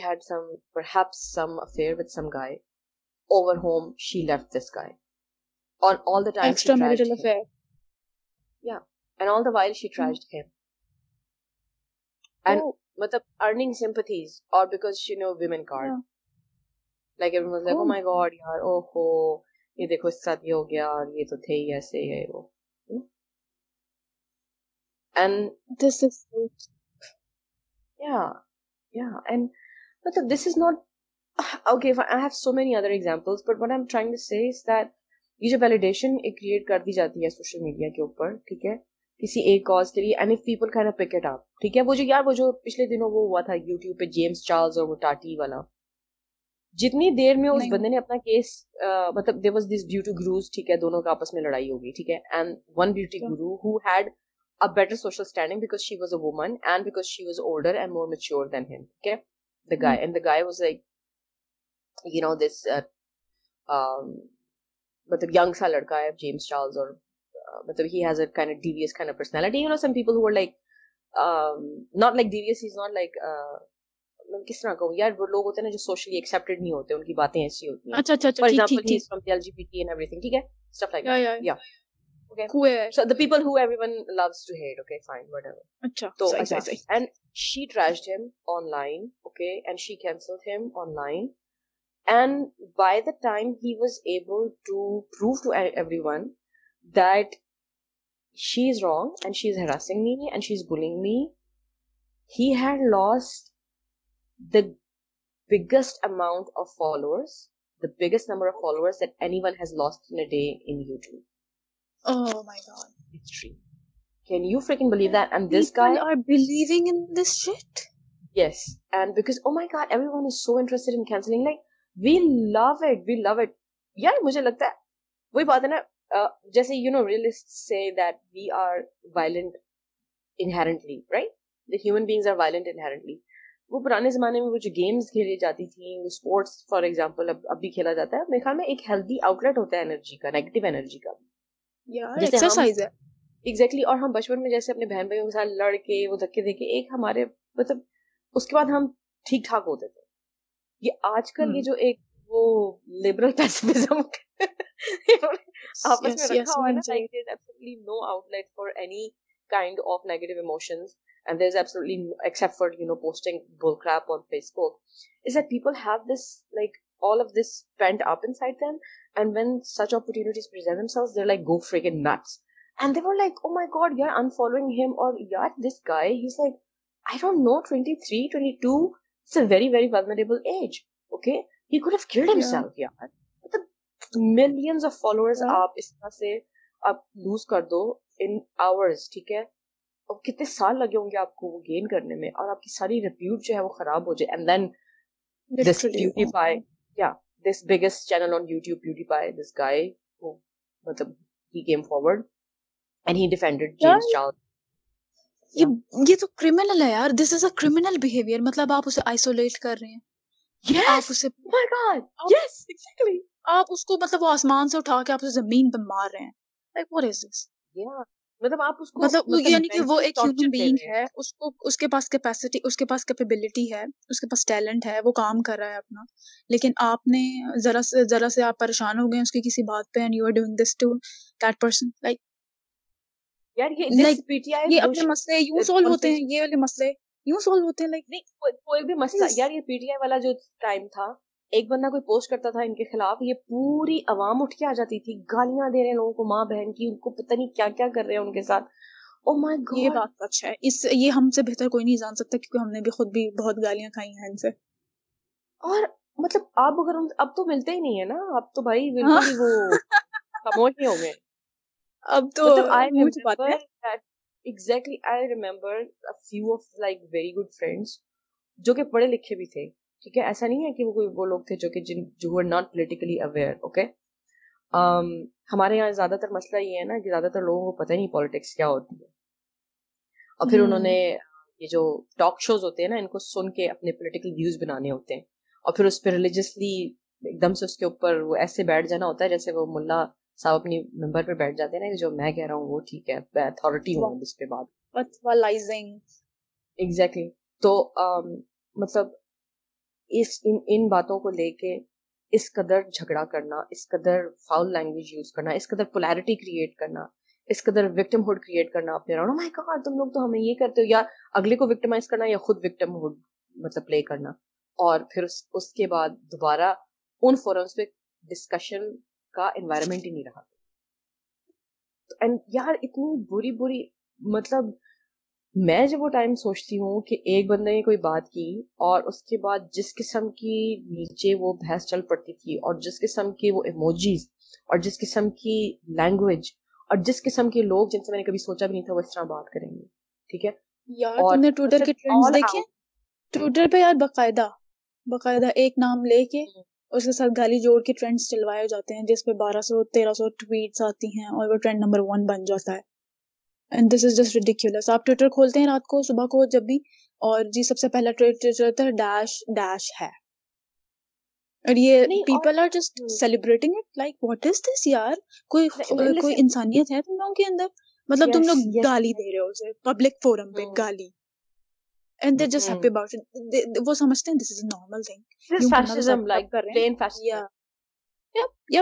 ہو گیا یہ تو تھے yeah and but this is not okay i have so many other examples but what i'm trying to say is that یہ جو ویلیڈیشن کریٹ کر دی جاتی ہے سوشل میڈیا کے اوپر ٹھیک ہے کسی ایک کاز کے لیے and if people can pick it up ٹھیک ہے وہ جو یار وہ جو پچھلے دنوں وہ ہوا تھا یوٹیوب پہ جیمس چارلز اور وہ ٹاٹی والا جتنی دیر میں اس بندے نے اپنا کیس مطلب there was this beauty grows ٹھیک ہے دونوں کا آپس میں لڑائی ہوگی ٹھیک ہے and one beauty guru who had کس طرح کہوں یار وہ لوگ ہوتے ہیں نا جو سوشلی ایکسپٹیڈ نہیں ہوتے ان کی باتیں ایسی ہوتی ہیں biggest amount of follower biggest number of followers day in YouTube پرانے زمانے میں وہ جو گیمس کھیل جاتی تھیں اسپورٹس فار ایگزامپل اب اب بھی کھیلا جاتا ہے میرے خیال میں ایک ہیلدی آؤٹ لیٹ ہوتا ہے انرجی کا نیگیٹو اینرجی کا ایگزیکٹلی اور ہم بچپن میں جیسے اپنے بہن بھائیوں کے کے کے ساتھ لڑ وہ وہ دھکے ایک ایک ہمارے مطلب اس بعد ہم ٹھیک ٹھاک ہوتے تھے یہ یہ آج کل جو لبرل کتنے سال لگے ہوں گے آپ کو وہ گین کرنے میں اور آپ کی ساری ریپیوٹ جو ہے وہ خراب ہو جائے یا یہ تو دس از اے مطلب آپ اسے آئسولیٹ کر رہے ہیں آپ اس کو مطلب وہ آسمان سے اٹھا کے زمین پہ مار رہے ہیں مطلب آپ اس اس اس اس اس کو کو مطلب یعنی کہ وہ وہ ایک ہیومن بینگ ہے ہے ہے ہے کے کے کے پاس پاس پاس کیپیسٹی کیپیبلٹی ٹیلنٹ کام کر رہا اپنا لیکن آپ نے ذرا ذرا سے سے آپ پریشان ہو گئے اس کی کسی بات پہ and you are doing this to that person like یار یہ لائک پی ٹی آئی یہ یہ اپنے مسئلے یوں سولو ہوتے ہیں والے مسئلے یوں سولو ہوتے ہیں لائک نہیں کوئی بھی مسئلہ یار یہ پی ٹی آئی والا جو ٹائم تھا ایک بندہ کوئی پوسٹ کرتا تھا ان کے خلاف یہ پوری عوام اٹھ کے آ جاتی تھی گالیاں دے رہے ہیں لوگوں کو ماں بہن کی ان کو پتہ نہیں کیا کیا کر رہے ہیں ان کے ساتھ او مائی گاڈ یہ بات اچھا ہے اس یہ ہم سے بہتر کوئی نہیں جان سکتا کیونکہ ہم نے بھی خود بھی بہت گالیاں کھائی ہیں ان سے اور مطلب آپ اگر اب تو ملتے ہی نہیں ہے نا اب تو بھائی بالکل وہ خاموش ہی ہو گئے اب تو exactly I remember few of like very good friends جو کہ پڑھے لکھے بھی تھے ٹھیک ہے ایسا نہیں ہے کہ وہ کوئی وہ لوگ تھے جو کہ جن جو who not politically aware okay ہمارے یہاں زیادہ تر مسئلہ یہ ہے نا کہ زیادہ تر لوگوں کو پتہ نہیں پالیٹکس کیا ہوتی ہے اور پھر انہوں نے یہ جو ٹاک شوز ہوتے ہیں نا ان کو سن کے اپنے پولیٹیکل ویوز بنانے ہوتے ہیں اور پھر اس پہ ریلیجسلی ایک دم سے اس کے اوپر وہ ایسے بیٹھ جانا ہوتا ہے جیسے وہ ملا صاحب اپنی ممبر پہ بیٹھ جاتے ہیں نا جو میں کہہ رہا ہوں وہ ٹھیک ہے میں اتھارٹی ہوں اس پہ بات ایگزیکٹلی تو مطلب اس ان ان باتوں کو لے کے اس قدر جھگڑا کرنا اس قدر فاؤل لینگویج یوز کرنا اس قدر پولیرٹی کریٹ کرنا اس قدر وکٹم ہوڈ کریٹ کرنا اپنے مائی oh تم لوگ تو ہمیں یہ کرتے ہو یا اگلے کو وکٹمائز کرنا یا خود وکٹم ہوڈ مطلب پلے کرنا اور پھر اس کے بعد دوبارہ ان پہ ڈسکشن کا انوائرمنٹ ہی نہیں رہا یار اتنی بری بری مطلب میں جب وہ ٹائم سوچتی ہوں کہ ایک بندہ نے کوئی بات کی اور اس کے بعد جس قسم کی نیچے وہ بحث چل پڑتی تھی اور جس قسم کی وہ ایموجیز اور جس قسم کی لینگویج اور جس قسم کے لوگ جن سے میں نے کبھی سوچا بھی نہیں تھا وہ اس طرح بات کریں گے ٹھیک ہے یار تم نے ٹویٹر کے ٹرینڈز دیکھے ٹویٹر پہ یار باقاعدہ باقاعدہ ایک نام لے کے اس کے ساتھ گالی جوڑ کے ٹرینڈز چلوائے جاتے ہیں جس پہ بارہ سو تیرہ سو ٹویٹس آتی ہیں اور وہ ٹرینڈ نمبر ون بن جاتا ہے اینڈ دس جب بھی اور انسانیت ہے تم لوگوں کے اندر مطلب تم لوگ گالی دے رہے ہو سمجھتے ہیں دس از اے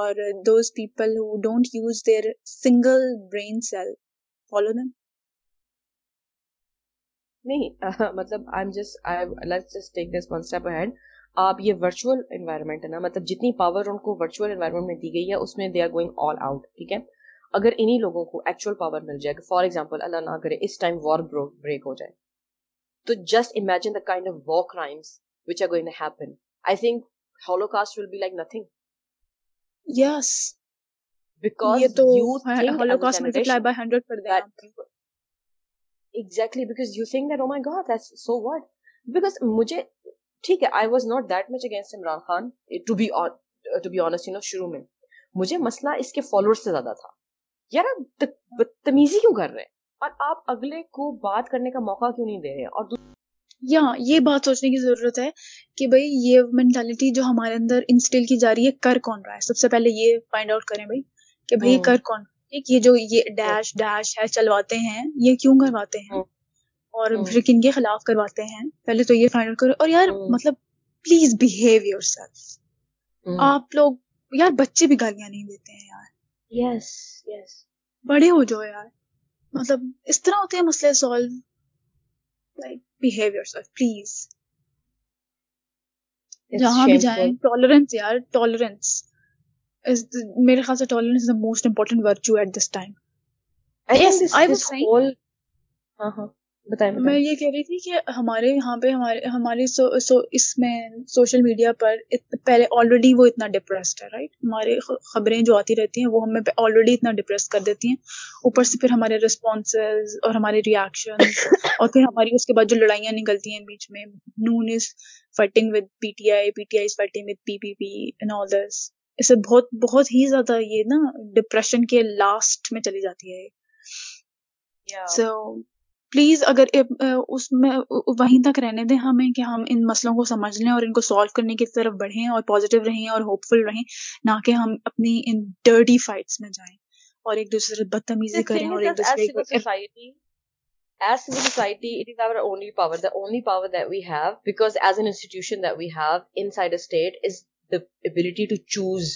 اور those people who don't use their single brain cell follow them نہیں مطلب I am just I let's just take this one step ahead آپ یہ ورچوئل انوائرمنٹ ہے نا مطلب جتنی پاور ان کو ورچوئل انوائرمنٹ میں دی گئی ہے اس میں they are going all out ٹھیک ہے اگر انہی لوگوں کو ایکچوئل پاور مل جائے گا فار ایگزامپل اللہ نہ کرے اس ٹائم وار بریک ہو جائے تو just imagine the kind of war crimes which are going happen I think holocaust will be like nothing خانسٹ oh شروع میں مجھے مسئلہ اس کے فالوور سے زیادہ تھا یار آپ بدتمیزی کیوں کر رہے ہیں اور آپ اگلے کو بات کرنے کا موقع کیوں نہیں دے رہے اور یا یہ بات سوچنے کی ضرورت ہے کہ بھائی یہ مینٹالٹی جو ہمارے اندر انسٹل کی جا رہی ہے کر کون رہا ہے سب سے پہلے یہ فائنڈ آؤٹ کریں بھائی کہ بھائی ہاں۔ کر کون یہ جو یہ ڈیش ڈیش ہے چلواتے ہیں یہ کیوں کرواتے ہیں ہاں۔ اور ہاں۔ پھر کن کے خلاف کرواتے ہیں پہلے تو یہ فائنڈ آؤٹ کرو اور یار مطلب پلیز بہیو یور سیلف آپ لوگ یار بچے بھی گالیاں نہیں دیتے ہیں یار یس یس بڑے ہو جاؤ یار مطلب اس طرح ہوتے ہیں مسئلے solve like behave yourself please جہاں بھی جائیں ٹالرنس یار ٹالرنس میرے خیال سے tolerance is the most important virtue at this time ہاں ہاں بتائیں میں یہ کہہ رہی تھی کہ ہمارے یہاں پہ ہمارے ہماری اس میں سوشل میڈیا پر پہلے آلریڈی وہ اتنا ڈپریسڈ ہے رائٹ ہمارے خبریں جو آتی رہتی ہیں وہ ہمیں آلریڈی اتنا ڈپریس کر دیتی ہیں اوپر سے پھر ہمارے رسپانسز اور ہمارے ریاشن اور پھر ہماری اس کے بعد جو لڑائیاں نکلتی ہیں بیچ میں Noon is fighting with P T I P T I is fighting with P P P آل اس سے بہت بہت ہی زیادہ یہ نا ڈپریشن کے لاسٹ میں چلی جاتی ہے سو پلیز اگر اس میں وہیں تک رہنے دیں ہمیں کہ ہم ان مسئلوں کو سمجھ لیں اور ان کو سالو کرنے کی طرف بڑھیں اور پازیٹیو رہیں اور ہوپ فل رہیں نہ کہ ہم اپنی ان ڈرٹی فائٹس میں جائیں اور ایک دوسرے سے بدتمیزی کریں اور society it is our only power the only power have, because as as institution institution we have inside a state is the ability to choose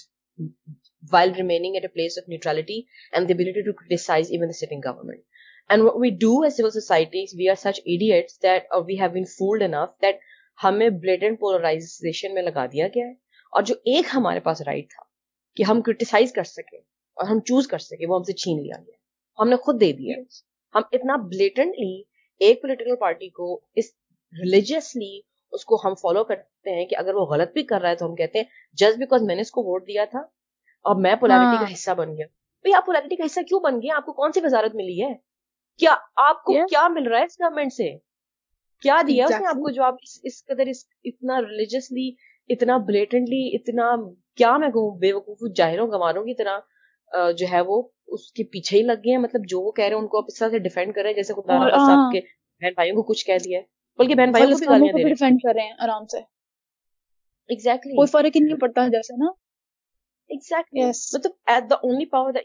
remaining remaining a place place of and and ability to criticize even the sitting government and we do civil societies we are such idiots that we have been fooled enough that ہمیں blatant polarisation میں لگا دیا گیا ہے اور جو ایک ہمارے پاس رائٹ تھا کہ ہم کرٹیسائز کر سکیں اور ہم چوز کر سکیں وہ ہم سے چھین لیا گیا ہم نے خود دے دیا ہم اتنا بلیٹنٹلی ایک پولیٹیکل پارٹی کو اس ریلیجیسلی اس کو ہم فالو کرتے ہیں کہ اگر وہ غلط بھی کر رہا ہے تو ہم کہتے ہیں جسٹ بیکاز میں نے اس کو ووٹ دیا تھا اور میں پولیرٹی ہاں۔ کا حصہ بن گیا بھائی آپ پولیرٹی کا حصہ کیوں بن گیا آپ کو کون سی وزارت ملی ہے کیا آپ کو کیا مل رہا ہے اس گورنمنٹ سے کیا دیا اس نے آپ کو جو آپ اس قدر اتنا ریلیجسلی اتنا بلیٹنٹلی اتنا کیا میں بے وقوف جاہروں گواروں کی طرح جو ہے وہ اس کے پیچھے ہی لگ گئے ہیں مطلب جو وہ کہہ رہے ہیں ان کو آپ اس طرح سے ڈیفینڈ کر رہے ہیں جیسے صاحب کے بہن بھائیوں کو کچھ کہہ دیا ہے بلکہ بہن بھائیوں کو کر رہے ہیں آرام سے کوئی فرق ہی نہیں پڑتا جیسے نا مطلب it only power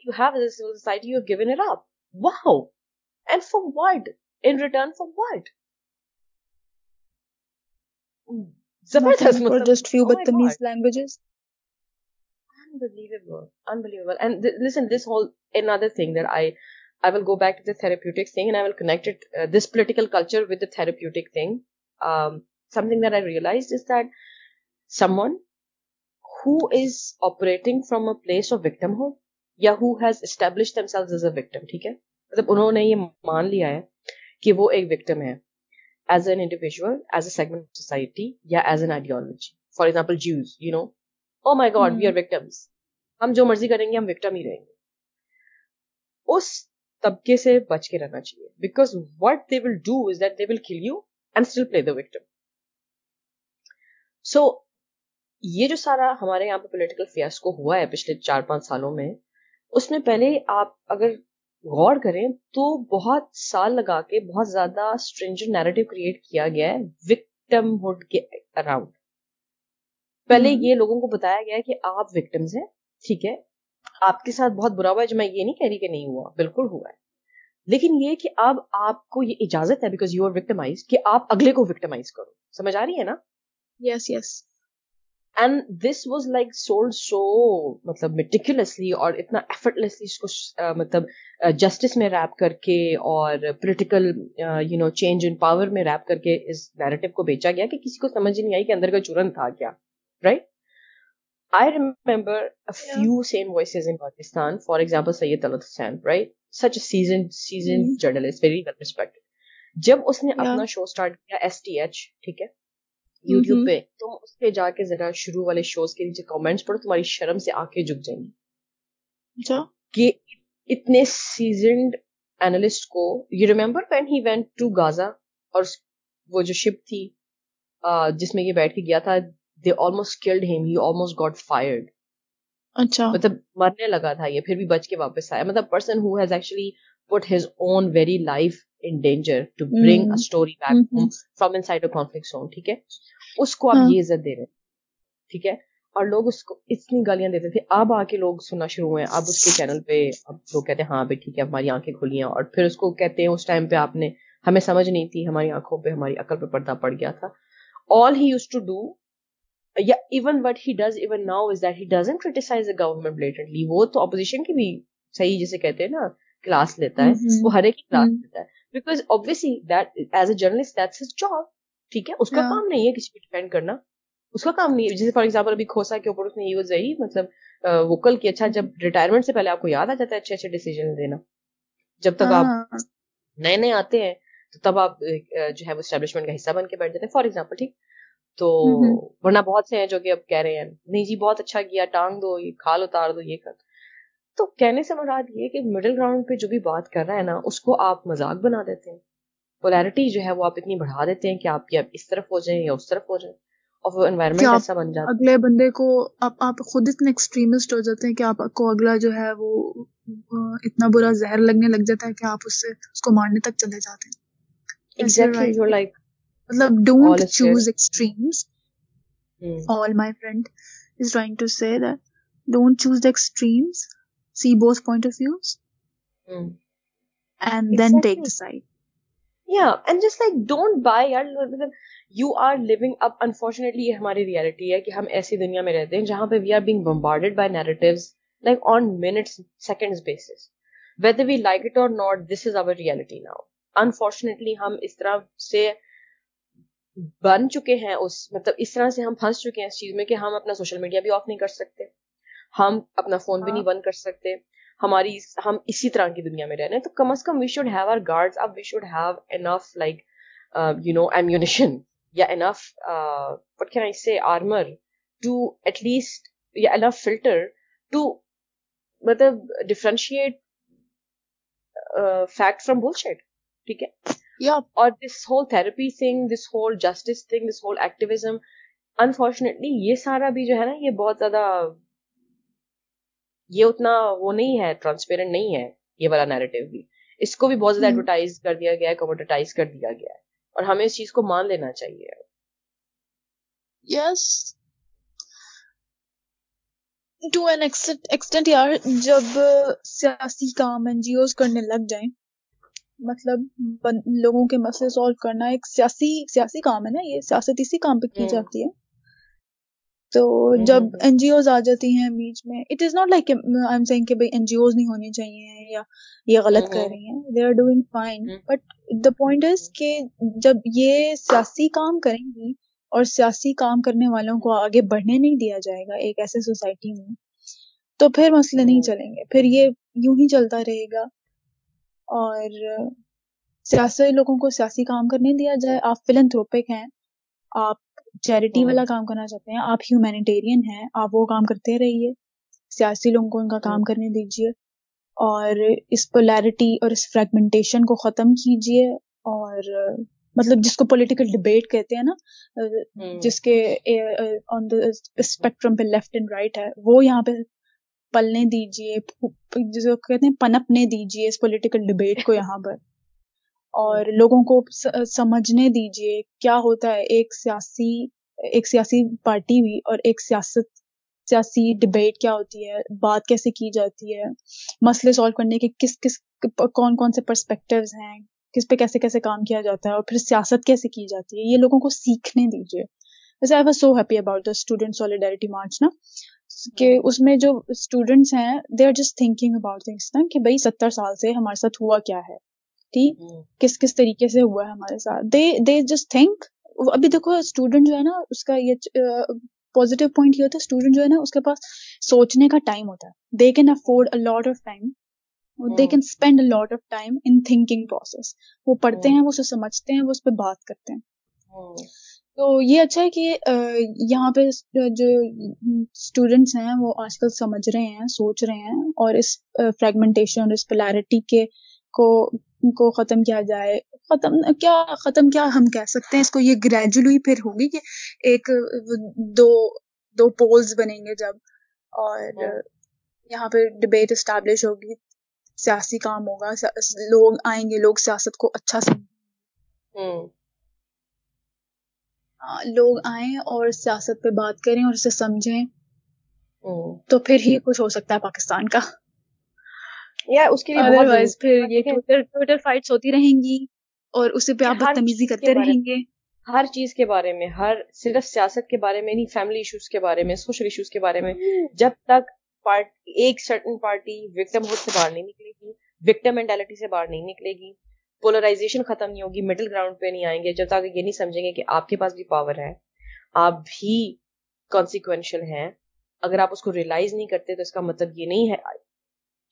given from with intern form world in this thing I I will go back to the therapeutic thing I will connect this political culture with the therapeutic thing something dirt I realize this that some who is operating from a place of victim ہو یا who has establish themselves a victim ٹھیک ہے مطلب انہوں نے یہ مان لیا ہے کہ وہ ایک وکٹم ہے as an individual as a segment society یا as an ideology for example Jews you know oh my god we are victims ہم جو مرضی کریں گے ہم وکٹم ہی رہیں گے اس طبقے سے بچ کے رہنا چاہیے because what they will do is that they will kill you and still play the victim so یہ جو سارا ہمارے یہاں پہ پولیٹیکل فیئرس کو ہوا ہے پچھلے چار پانچ سالوں میں اس میں پہلے آپ اگر غور کریں تو بہت سال لگا کے بہت زیادہ اسٹرینجر نیریٹو کریٹ کیا گیا ہے وکٹم ہوڈ کے اراؤنڈ پہلے یہ لوگوں کو بتایا گیا کہ آپ وکٹمز ہیں ٹھیک ہے آپ کے ساتھ بہت برا ہوا ہے جو میں یہ نہیں کہہ رہی کہ نہیں ہوا بالکل ہوا ہے لیکن یہ کہ اب آپ کو یہ اجازت ہے بیکاز یو آر وکٹمائز کہ آپ اگلے کو وکٹمائز کرو سمجھ آ رہی ہے نا yes yes and this was like soul so مطلب میٹیکولسلی اور اتنا ایفرٹلیسلی اس کو مطلب جسٹس میں ریپ کر کے اور political you know change in power میں ریپ کر کے اس نیرٹو کو بیچا گیا کہ کسی کو سمجھ نہیں آئی کہ اندر کا چورن تھا کیا right I remember few same voices in Pakistan for example Syed الد Hussain right such season season journalist very well respect جب اس نے اپنا شو اسٹارٹ کیا ایس ٹی ایچ ٹھیک ہے یوٹیوب پہ تم اس پہ جا کے ذرا شروع والے شوز کے نیچے کامنٹس پڑھو تمہاری شرم سے آ کے جائیں گی اچھا۔ اتنے سیزنڈ اینالسٹ کو you remember when he went to Gaza اور وہ جو شپ تھی جس میں یہ بیٹھ کے گیا تھا they almost killed him he almost got fired اچھا مطلب مرنے لگا تھا یہ پھر بھی بچ کے واپس آیا مطلب person who has actually put his own very life in danger to bring story back home from inside conflict zone ٹھیک ہے اس کو آپ یہ عزت دے رہے ٹھیک ہے اور لوگ اس کو اتنی گالیاں دیتے تھے اب آ کے لوگ سننا شروع ہوئے اب اس کے چینل پہ اب لوگ کہتے ہیں ہاں بھائی ٹھیک ہے ہماری آنکھیں کھلی ہیں اور پھر اس کو کہتے ہیں اس ٹائم پہ آپ نے ہمیں سمجھ نہیں تھی ہماری آنکھوں پہ ہماری عقل پہ پردہ پڑ گیا تھا all he used to do یا even what he does even now is that he doesn't criticise the government blatantly وہ تو اپوزیشن کی بھی صحیح جسے کہتے ہیں نا کلاس لیتا ہے وہ ہر ایک کلاس لیتا ہے because that is a journalist that's job ٹھیک ہے اس کا کام نہیں ہے کسی پہ ڈپینڈ کرنا اس کا کام نہیں ہے جیسے فار ایگزامپل ابھی کھوسا کے اوپر اس نے یہ وہ مطلب ووکل کی اچھا جب ریٹائرمنٹ سے پہلے آپ کو یاد آ جاتا ہے اچھے اچھے ڈیسیجن دینا جب تک آپ نئے نئے آتے ہیں تو تب آپ جو ہے وہ اسٹیبلشمنٹ کا حصہ بن کے بیٹھ جاتے ہیں فار ایگزامپل ٹھیک تو ورنہ بہت سے ہیں جو کہ اب کہہ رہے ہیں نہیں جی بہت اچھا کیا ٹانگ دو یہ کھال اتار دو یہ کر دو تو کہنے سے مراد یہ کہ مڈل گراؤنڈ پہ جو بھی بات کر رہا ہے نا اس کو آپ مزاق بنا دیتے ہیں پولیرٹی جو ہے وہ آپ اتنی بڑھا دیتے ہیں کہ آپ کی اس طرف ہو جائیں یا اس طرف ہو جائیں اور وہ انوائرمنٹ ایسا بن جاتا اگلے بندے کو آپ آپ خود اتنے ایکسٹریمسٹ ہو جاتے ہیں کہ آپ کو اگلا جو ہے وہ اتنا برا زہر لگنے لگ جاتا ہے کہ آپ اس سے اس کو مارنے تک چلے جاتے ہیں مطلب don't don't choose choose all my friend is trying to that the مطلب you are living up unfortunately یہ ہماری ریئلٹی ہے کہ ہم ایسی دنیا میں رہتے ہیں جہاں پہ we are being bombarded by narratives like on minutes second basis whether we like it or not this is our reality now unfortunately ہم اس طرح سے بن چکے ہیں اس مطلب اس طرح سے ہم پھنس چکے ہیں اس چیز میں کہ ہم اپنا سوشل میڈیا بھی آف نہیں کر سکتے ہم اپنا فون بھی نہیں ہاں۔ بند کر سکتے ہماری ہم اسی طرح کی دنیا میں رہ رہے ہیں تو کم از کم we should have our guard up we should have enough like you know ammunition یا enough what can I say armour to at least یا انف فلٹر ٹو مطلب differentiate fact from bullshit ٹھیک ہے اور this whole therapy thing this whole justice thing this whole activism unfortunately یہ سارا بھی جو ہے نا یہ بہت زیادہ یہ اتنا وہ نہیں ہے ٹرانسپیرنٹ نہیں ہے یہ والا نیریٹو بھی اس کو بھی بہت زیادہ ایڈورٹائز کر دیا گیا ہے کمپوٹرٹائز کر دیا گیا ہے اور ہمیں اس چیز کو مان لینا چاہیے یس ٹو این ایکسٹینٹ یار جب سیاسی کام این جی اوز کرنے لگ جائیں مطلب لوگوں کے مسئلے سالو کرنا ایک سیاسی سیاسی کام ہے نا یہ سیاست اسی کام پہ کی جاتی ہے تو جب این جی اوز آ جاتی ہیں بیچ میں it is not like I am saying کہ بھائی این جی اوز نہیں ہونی چاہیے یا یہ غلط کر رہی ہیں they are doing fine but the point is کہ جب یہ سیاسی کام کریں گی اور سیاسی کام کرنے والوں کو آگے بڑھنے نہیں دیا جائے گا ایک ایسے سوسائٹی میں تو پھر مسئلے نہیں چلیں گے پھر یہ یوں ہی چلتا رہے گا اور سیاسی لوگوں کو سیاسی کام کرنے دیا جائے آپ فلنتھروپک تھروپک ہیں آپ چیریٹی والا کام کرنا چاہتے ہیں آپ ہیومینیٹیرین ہیں آپ وہ کام کرتے رہیے سیاسی لوگوں کو ان کا کام کرنے دیجیے اور اس پولیرٹی اور اس فریگمنٹیشن کو ختم کیجیے اور مطلب جس کو پولیٹیکل ڈبیٹ کہتے ہیں نا جس کے آن دا اسپیکٹرم پہ لیفٹ اینڈ رائٹ ہے وہ یہاں پہ پلنے دیجیے جس کو کہتے ہیں پنپنے دیجیے اس پولیٹیکل ڈبیٹ کو یہاں پر اور لوگوں کو سمجھنے دیجیے کیا ہوتا ہے ایک سیاسی ایک سیاسی پارٹی بھی اور ایک سیاست سیاسی ڈبیٹ کیا ہوتی ہے بات کیسے کی جاتی ہے مسئلے سالو کرنے کے کس کس کون کون سے پرسپیکٹوز ہیں کس پہ کیسے کیسے کام کیا جاتا ہے اور پھر سیاست کیسے کی جاتی ہے یہ لوگوں کو سیکھنے دیجیے I was so happy about the student solidarity march نا کہ اس میں جو اسٹوڈنٹس ہیں they are just thinking about things نا کہ بھائی ستر سال سے ہمارے ساتھ ہوا کیا ہے تھی کس کس طریقے سے ہوا ہے ہمارے ساتھ دے دے جسٹ تھنک ابھی دیکھو اسٹوڈنٹ جو ہے نا اس کا یہ پازیٹیو پوائنٹ یہ ہوتا ہے اسٹوڈنٹ جو ہے نا اس کے پاس سوچنے کا ٹائم ہوتا ہے they can afford a lot of time they can spend a lot of time in thinking process وہ پڑھتے ہیں وہ اسے سمجھتے ہیں وہ اس پہ بات کرتے ہیں تو یہ اچھا ہے کہ یہاں پہ جو اسٹوڈینٹس ہیں وہ آج کل سمجھ رہے ہیں سوچ رہے ہیں اور اس فریگمنٹیشن اور اس پلیرٹی کے کو کو ختم کیا جائے ختم کیا ختم کیا ہم کہہ سکتے ہیں اس کو یہ گریجولی پھر ہوگی کہ ایک دو دو پولز بنیں گے جب اور ہاں۔ یہاں پہ ڈبیٹ اسٹیبلش ہوگی سیاسی کام ہوگا لوگ آئیں گے لوگ سیاست کو اچھا ہاں۔ ہاں، لوگ آئیں اور سیاست پہ بات کریں اور اسے سمجھیں تو پھر ہی کچھ ہو سکتا ہے پاکستان کا یا اس کے پھر ہر چیز کے بارے میں ہر صرف سیاست کے بارے میں نہیں فیملی ایشوز کے بارے میں سوشل ایشوز کے بارے میں جب تک ایک سرٹن پارٹی وکٹم ہوڈ سے باہر نہیں نکلے گی وکٹم مینٹیلٹی سے باہر نہیں نکلے گی پولرائزیشن ختم نہیں ہوگی مڈل گراؤنڈ پہ نہیں آئیں گے جب تک یہ نہیں سمجھیں گے کہ آپ کے پاس بھی پاور ہے آپ بھی کانسیکوینشل ہیں اگر آپ اس کو ریئلائز نہیں کرتے تو اس کا مطلب یہ نہیں ہے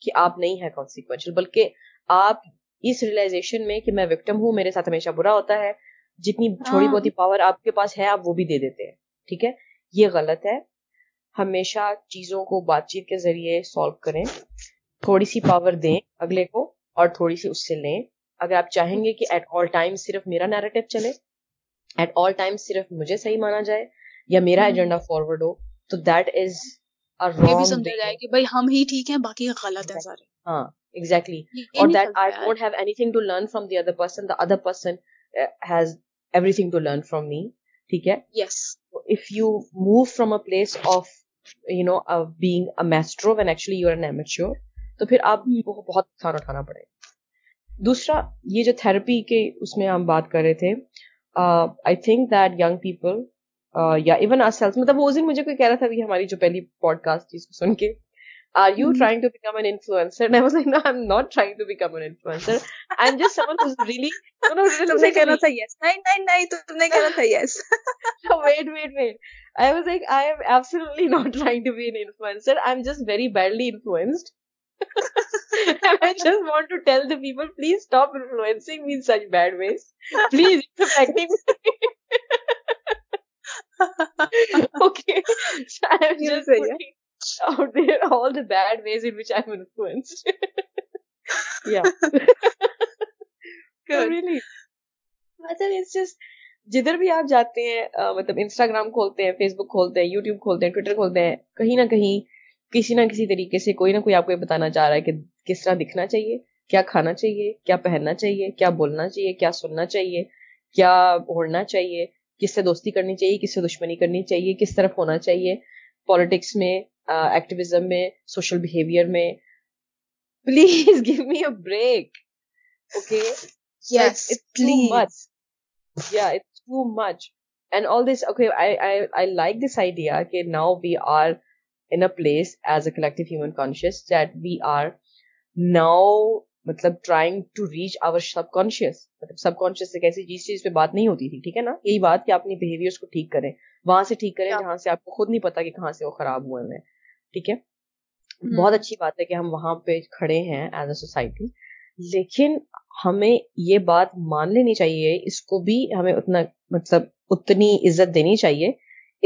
کہ آپ نہیں ہے کانسیکوینشل بلکہ آپ اس ریئلائزیشن میں کہ میں وکٹم ہوں میرے ساتھ ہمیشہ برا ہوتا ہے جتنی تھوڑی ہی پاور آپ کے پاس ہے آپ وہ بھی دے دیتے ہیں ٹھیک ہے یہ غلط ہے ہمیشہ چیزوں کو بات چیت کے ذریعے سالو کریں تھوڑی سی پاور دیں اگلے کو اور تھوڑی سی اس سے لیں اگر آپ چاہیں گے کہ ایٹ آل ٹائم صرف میرا نیرٹو چلے ایٹ آل ٹائم صرف مجھے صحیح مانا جائے یا میرا ایجنڈا ہاں۔ فارورڈ ہو تو دیٹ از ہاں from the other person thing to learn from me ٹھیک ہے place of you know being an ایکچولیور تو پھر آپ کو بہت نقصان اٹھانا پڑے دوسرا یہ جو تھراپی کے اس میں ہم بات کر رہے تھے I think that young people یا ایون آر سیلس مطلب وہ اس دن مجھے کوئی کہہ رہا تھا بھی ہماری جو پہلی پوڈ کاسٹ تھی کو سن کے are you trying to becomes I am not trying to becomes not trying to influencer I am just very badly influenced I just want to tell the people please stop influence means such bad ways please جدھر بھی آپ جاتے ہیں مطلب Instagram کھولتے ہیں face بک کھولتے ہیں یوٹیوب کھولتے ہیں ٹویٹر کھولتے ہیں کہیں نہ کہیں کسی نہ کسی طریقے سے کوئی نہ کوئی آپ کو یہ بتانا چاہ رہا ہے کہ کس طرح دکھنا چاہیے کیا کھانا چاہیے کیا پہننا چاہیے کیا بولنا چاہیے کیا سننا چاہیے کیا اوڑھنا چاہیے کس سے دوستی کرنی چاہیے کس سے دشمنی کرنی چاہیے کس طرف ہونا چاہیے پالیٹکس میں ایکٹیویزم میں سوشل بہیویئر میں please give me a break okay too much and all this okay I like this idea کہ now we are in place as a collective human conscious that we are now مطلب trying to reach our subconscious مطلب سب conscious سے کیسی چیز چیز پہ بات نہیں ہوتی تھی ٹھیک ہے نا یہی بات کہ آپ اپنی بہیویئرس کو ٹھیک کریں وہاں سے ٹھیک کریں جہاں سے آپ کو خود نہیں پتا کہ کہاں سے وہ خراب ہوئے ہیں ٹھیک ہے hmm. بہت اچھی بات ہے کہ ہم وہاں پہ کھڑے ہیں ایز اے سوسائٹی لیکن ہمیں یہ بات مان لینی چاہیے اس کو بھی ہمیں اتنا مطلب اتنی عزت دینی چاہیے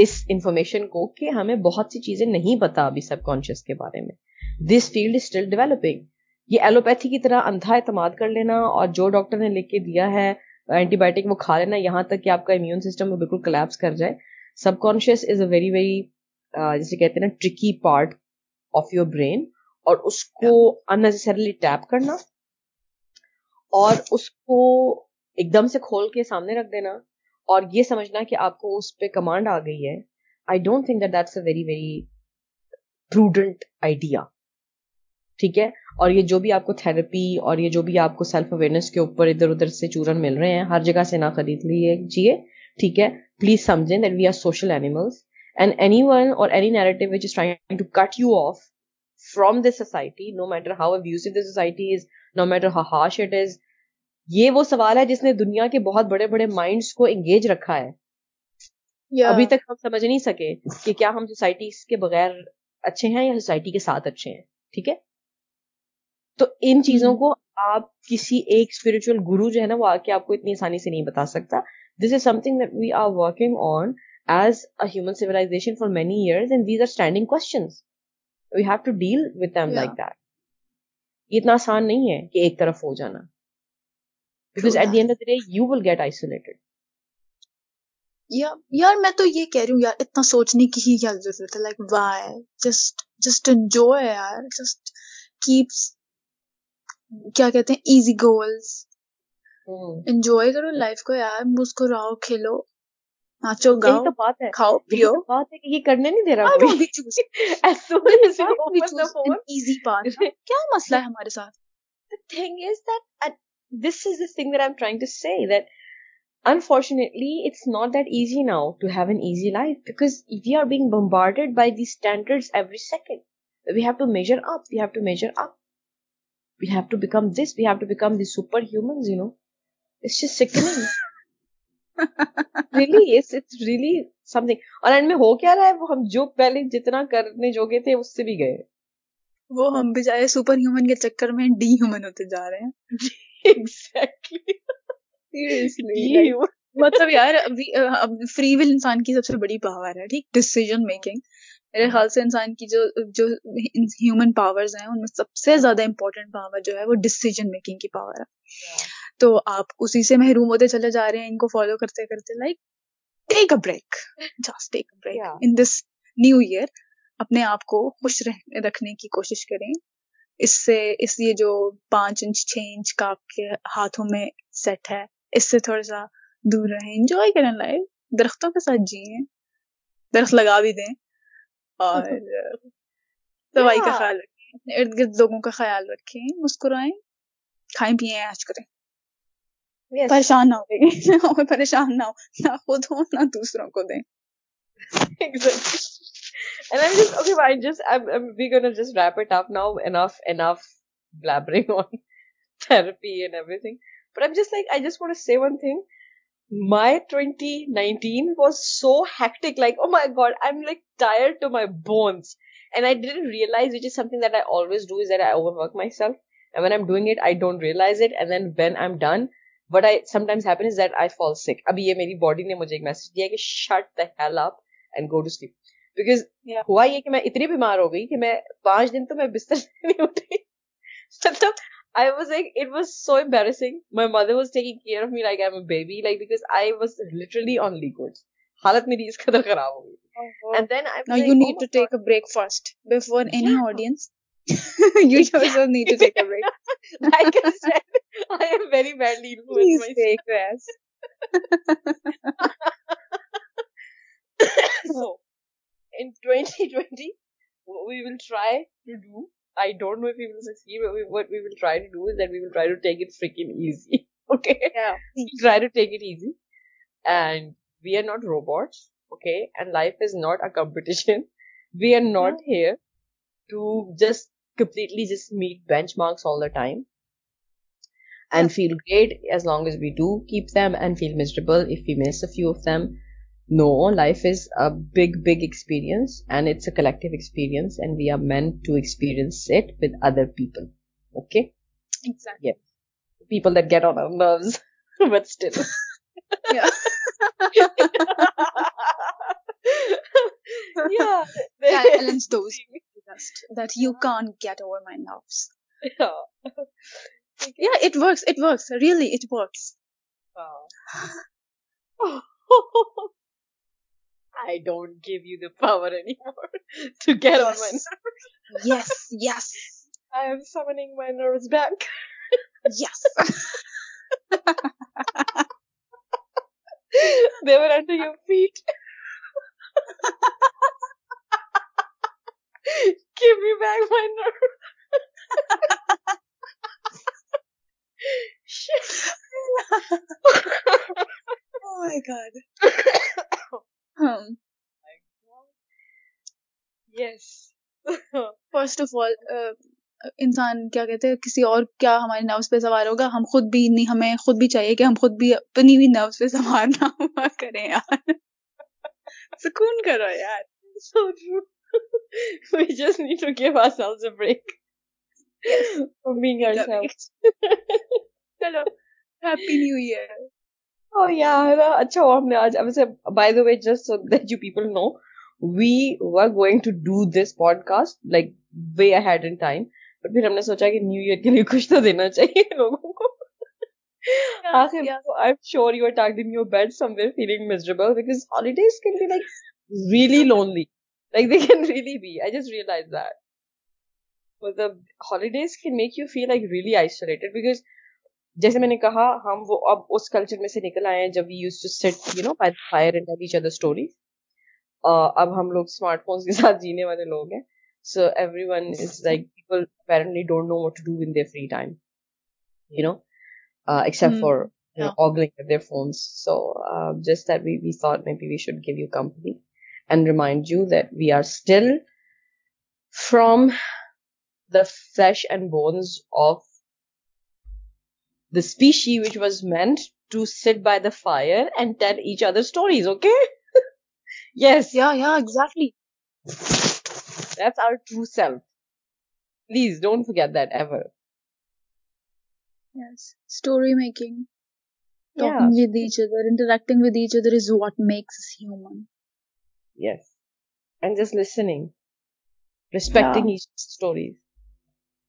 اس انفارمیشن کو کہ ہمیں بہت سی چیزیں نہیں پتا ابھی سب کانشیس کے بارے میں this field is still developing یہ ایلوپیتھی کی طرح اندھا اعتماد کر لینا اور جو ڈاکٹر نے لکھ کے دیا ہے اینٹی بایوٹک وہ کھا لینا یہاں تک کہ آپ کا امیون سسٹم وہ بالکل کلیپس کر جائے subconscious is a very very جسے کہتے ہیں نا tricky part of your brain اور اس کو انیسسریلی ٹیپ کرنا اور اس کو ایک دم سے کھول کے سامنے رکھ دینا اور یہ سمجھنا کہ آپ کو اس پہ کمانڈ آ گئی ہے I don't think that that's a very very prudent idea ٹھیک ہے اور یہ جو بھی آپ کو تھراپی اور یہ جو بھی آپ کو سیلف اویئرنیس کے اوپر ادھر ادھر سے چورن مل رہے ہیں ہر جگہ سے نہ خرید لیے جیے ٹھیک ہے پلیز سمجھیں that we are social animals and any one اور any narrative which is trying to cut you off from this society no matter how views the society is no matter ha harsh it is یہ وہ سوال ہے جس نے دنیا کے بہت بڑے بڑے مائنڈس کو انگیج رکھا ہے ابھی تک ہم سمجھ نہیں سکے کہ کیا ہم سوسائٹی کے بغیر اچھے ہیں یا سوسائٹی کے ساتھ اچھے ہیں ٹھیک ہے تو ان چیزوں کو آپ کسی ایک اسپرچل گرو جو ہے نا وہ آ کے آپ کو اتنی آسانی سے نہیں بتا سکتا this is something we are working on as human civilisation for many years and these are standing کو اتنا آسان نہیں ہے کہ ایک طرف ہو جانا because at the end of the day you will get isolated یار میں تو یہ کہہ رہی ہوں یار اتنا سوچنے کی ہی کیا ضرورت ہے like why just just enjoy کیا کہتے ہیں ایزی گولس انجوائے کرو لائف کو یار مسکراؤ کھیلو ناچو گاؤ تو بات ہے کھاؤ پیو بات ہے کہ یہ کرنے نہیں دے رہا ایزی پارٹ کیا مسئلہ ہے ہمارے ساتھ is that this is the thing I am trying to see that unfortunately it's not that easy now to have an easy life because we are being bombarded by the standard every second we have to measure up we have to measure up we we have have to to become become this, mm superhumans, you know. It's just sickening. really, it's, it's really something. اور and میں ہو کیا رہا ہے وہ ہم جو پہلے جتنا کرنے جوگے تھے اس سے بھی گئے وہ ہم بجائے سپر ہیومن کے چکر میں ڈی ہیومن ہوتے جا رہے ہیں مطلب یار فری ول انسان کی سب سے بڑی پاور ہے ٹھیک ڈسیزن میکنگ میرے خیال سے انسان کی جو جو ہیومن پاورز ہیں ان میں سب سے زیادہ امپورٹنٹ پاور جو ہے وہ ڈسیزن میکنگ کی پاور ہے تو آپ اسی سے محروم ہوتے چلے جا رہے ہیں ان کو فالو کرتے کرتے like take a break just take a break in this new year اپنے آپ کو خوش رکھنے کی کوشش کریں اس سے اس لیے جو پانچ انچ چھ انچ کا آپ کے ہاتھوں میں سیٹ ہے اس سے تھوڑا سا دور رہیں انجوائے کریں لائف درختوں کے ساتھ جیئیں درخت لگا بھی دیں اور دوائی کا خیال رکھیں ارد گرد لوگوں کا خیال رکھیں مسکرائیں کھائیں پیئیں آج کریں پریشان نہ ہو گئی پریشان نہ ہو نہ خود ہو نہ دوسروں کو دیں And I'm just okay. Fine. Just I'm, I'm. We're gonna just wrap it up now. Enough. Enough blabbering on therapy and everything. But I'm just like I just want to say one thing. My twenty nineteen was so hectic like oh my god I am like tired to my bones and I did realise what is something that I always do is that I overwork myself when I am doing it I don't realise it and then when I am done what I sometimes happen is that I fall sick ابھی یہ میری body نے مجھے ایک message دیا کہ shut the hell up and go to sleep because ہوا یہ کہ میں اتنی بیمار ہو گئی کہ میں پانچ دن تو میں بستر سے نہیں اٹھی مطلب I was like it was so embarrassing my mother was taking care of me like am a baby like because I was literally only God حالت میری خدا خراب ہو گئی then I you need to take a breakfast before audience I bestie we will try to do I don't know if we will succeed, but what we will try to do is that we will try to take it freaking easy. Okay? Yeah. We'll try to take it easy. And we are not robots. Okay? And life is not a competition. We are not here to just completely just meet benchmarks all the time and feel great as long as we do keep them, and feel miserable if we miss a few of them, no life is a big big experience and it's a collect experience and we are meant to it with other people okay people that door nose you get mice really I don't give you the power and power to case yes I am summing my note back they worth give you back my note first of all انسان کیا کہتے ہیں کسی اور کیا ہمارے nervous پہ سوار ہوگا ہم خود بھی نہیں ہمیں خود بھی چاہیے کہ ہم خود بھی اپنی بھی نروس پہ سوار نہ ہوا کریں یار سکون کرو یار چکی being بریک چلو happy new year Oh yeah, اچھا ہو ہم نے آج ویسے by the way just so that you people know we we are going to do this podcast like way I had in time پھر ہم نے سوچا کہ نیو ایئر کے لیے کچھ تو دینا چاہیے لوگوں کو آخر I am sure you your bed somewhere feeling miserable because holidays can be like really lonely like they can really be I just realise that مطلب holidays can make you feel like really isolated because جیسے میں نے کہا ہم وہ اب اس culture میں سے نکل آئے ہیں جب we used to sit you know by fire and each other story اب ہم لوگ اسمارٹ فونس کے ساتھ جینے والے لوگ ہیں so everyone is like people apparently don't know what to do in their free time you know except for phones so just for me be we should give you company and remind you that we are still from the fresh and bones of the species which was meant to sit by the fire and tell each other stories, okay? Yes. Yeah, exactly. That's our true self. Please don't forget that ever. Yes. Story making, talking with each other, interacting with each other is what makes us human. Yes. And just listening, respecting each other's stories.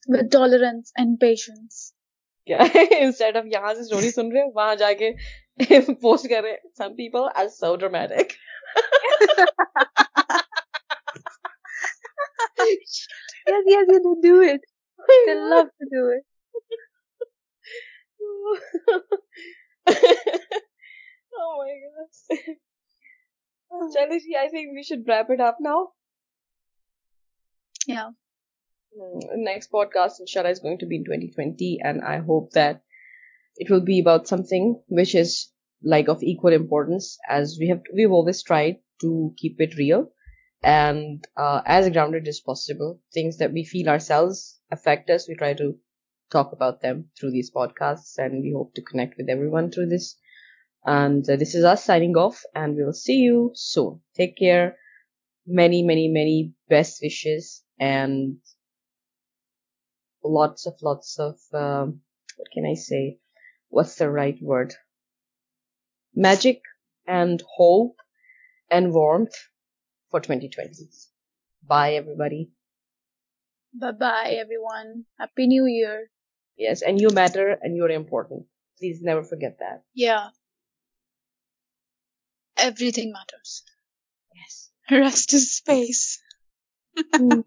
With tolerance and patience. Of یہاں سے story سن رہے وہاں جا کے post کر رہے some people are so think I think wrap it up now. Yeah. Hmm, next podcast, inshallah, is going to be in 2020, and I hope that it will be about something which is like of equal importance, as we've always tried to keep it real and uh, as grounded as possible. Things that we feel ourselves affect us, we try to talk about them through these podcasts, and we hope to connect with everyone through this. And uh, this is us signing off, and we will see you soon. Take care. Many, many, many best wishes, and lots of um, what can I say? What's the right word? Magic and hope and warmth for 2020. Bye, everybody. Bye-bye, everyone. Happy New Year. Yes, and you matter and you're important. Please never forget that. Yeah. Everything matters. Yes. Rest is space. Mm.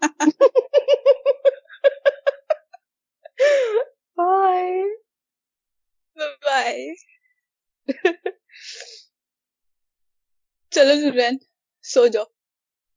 Bye. Bye. سو جاؤ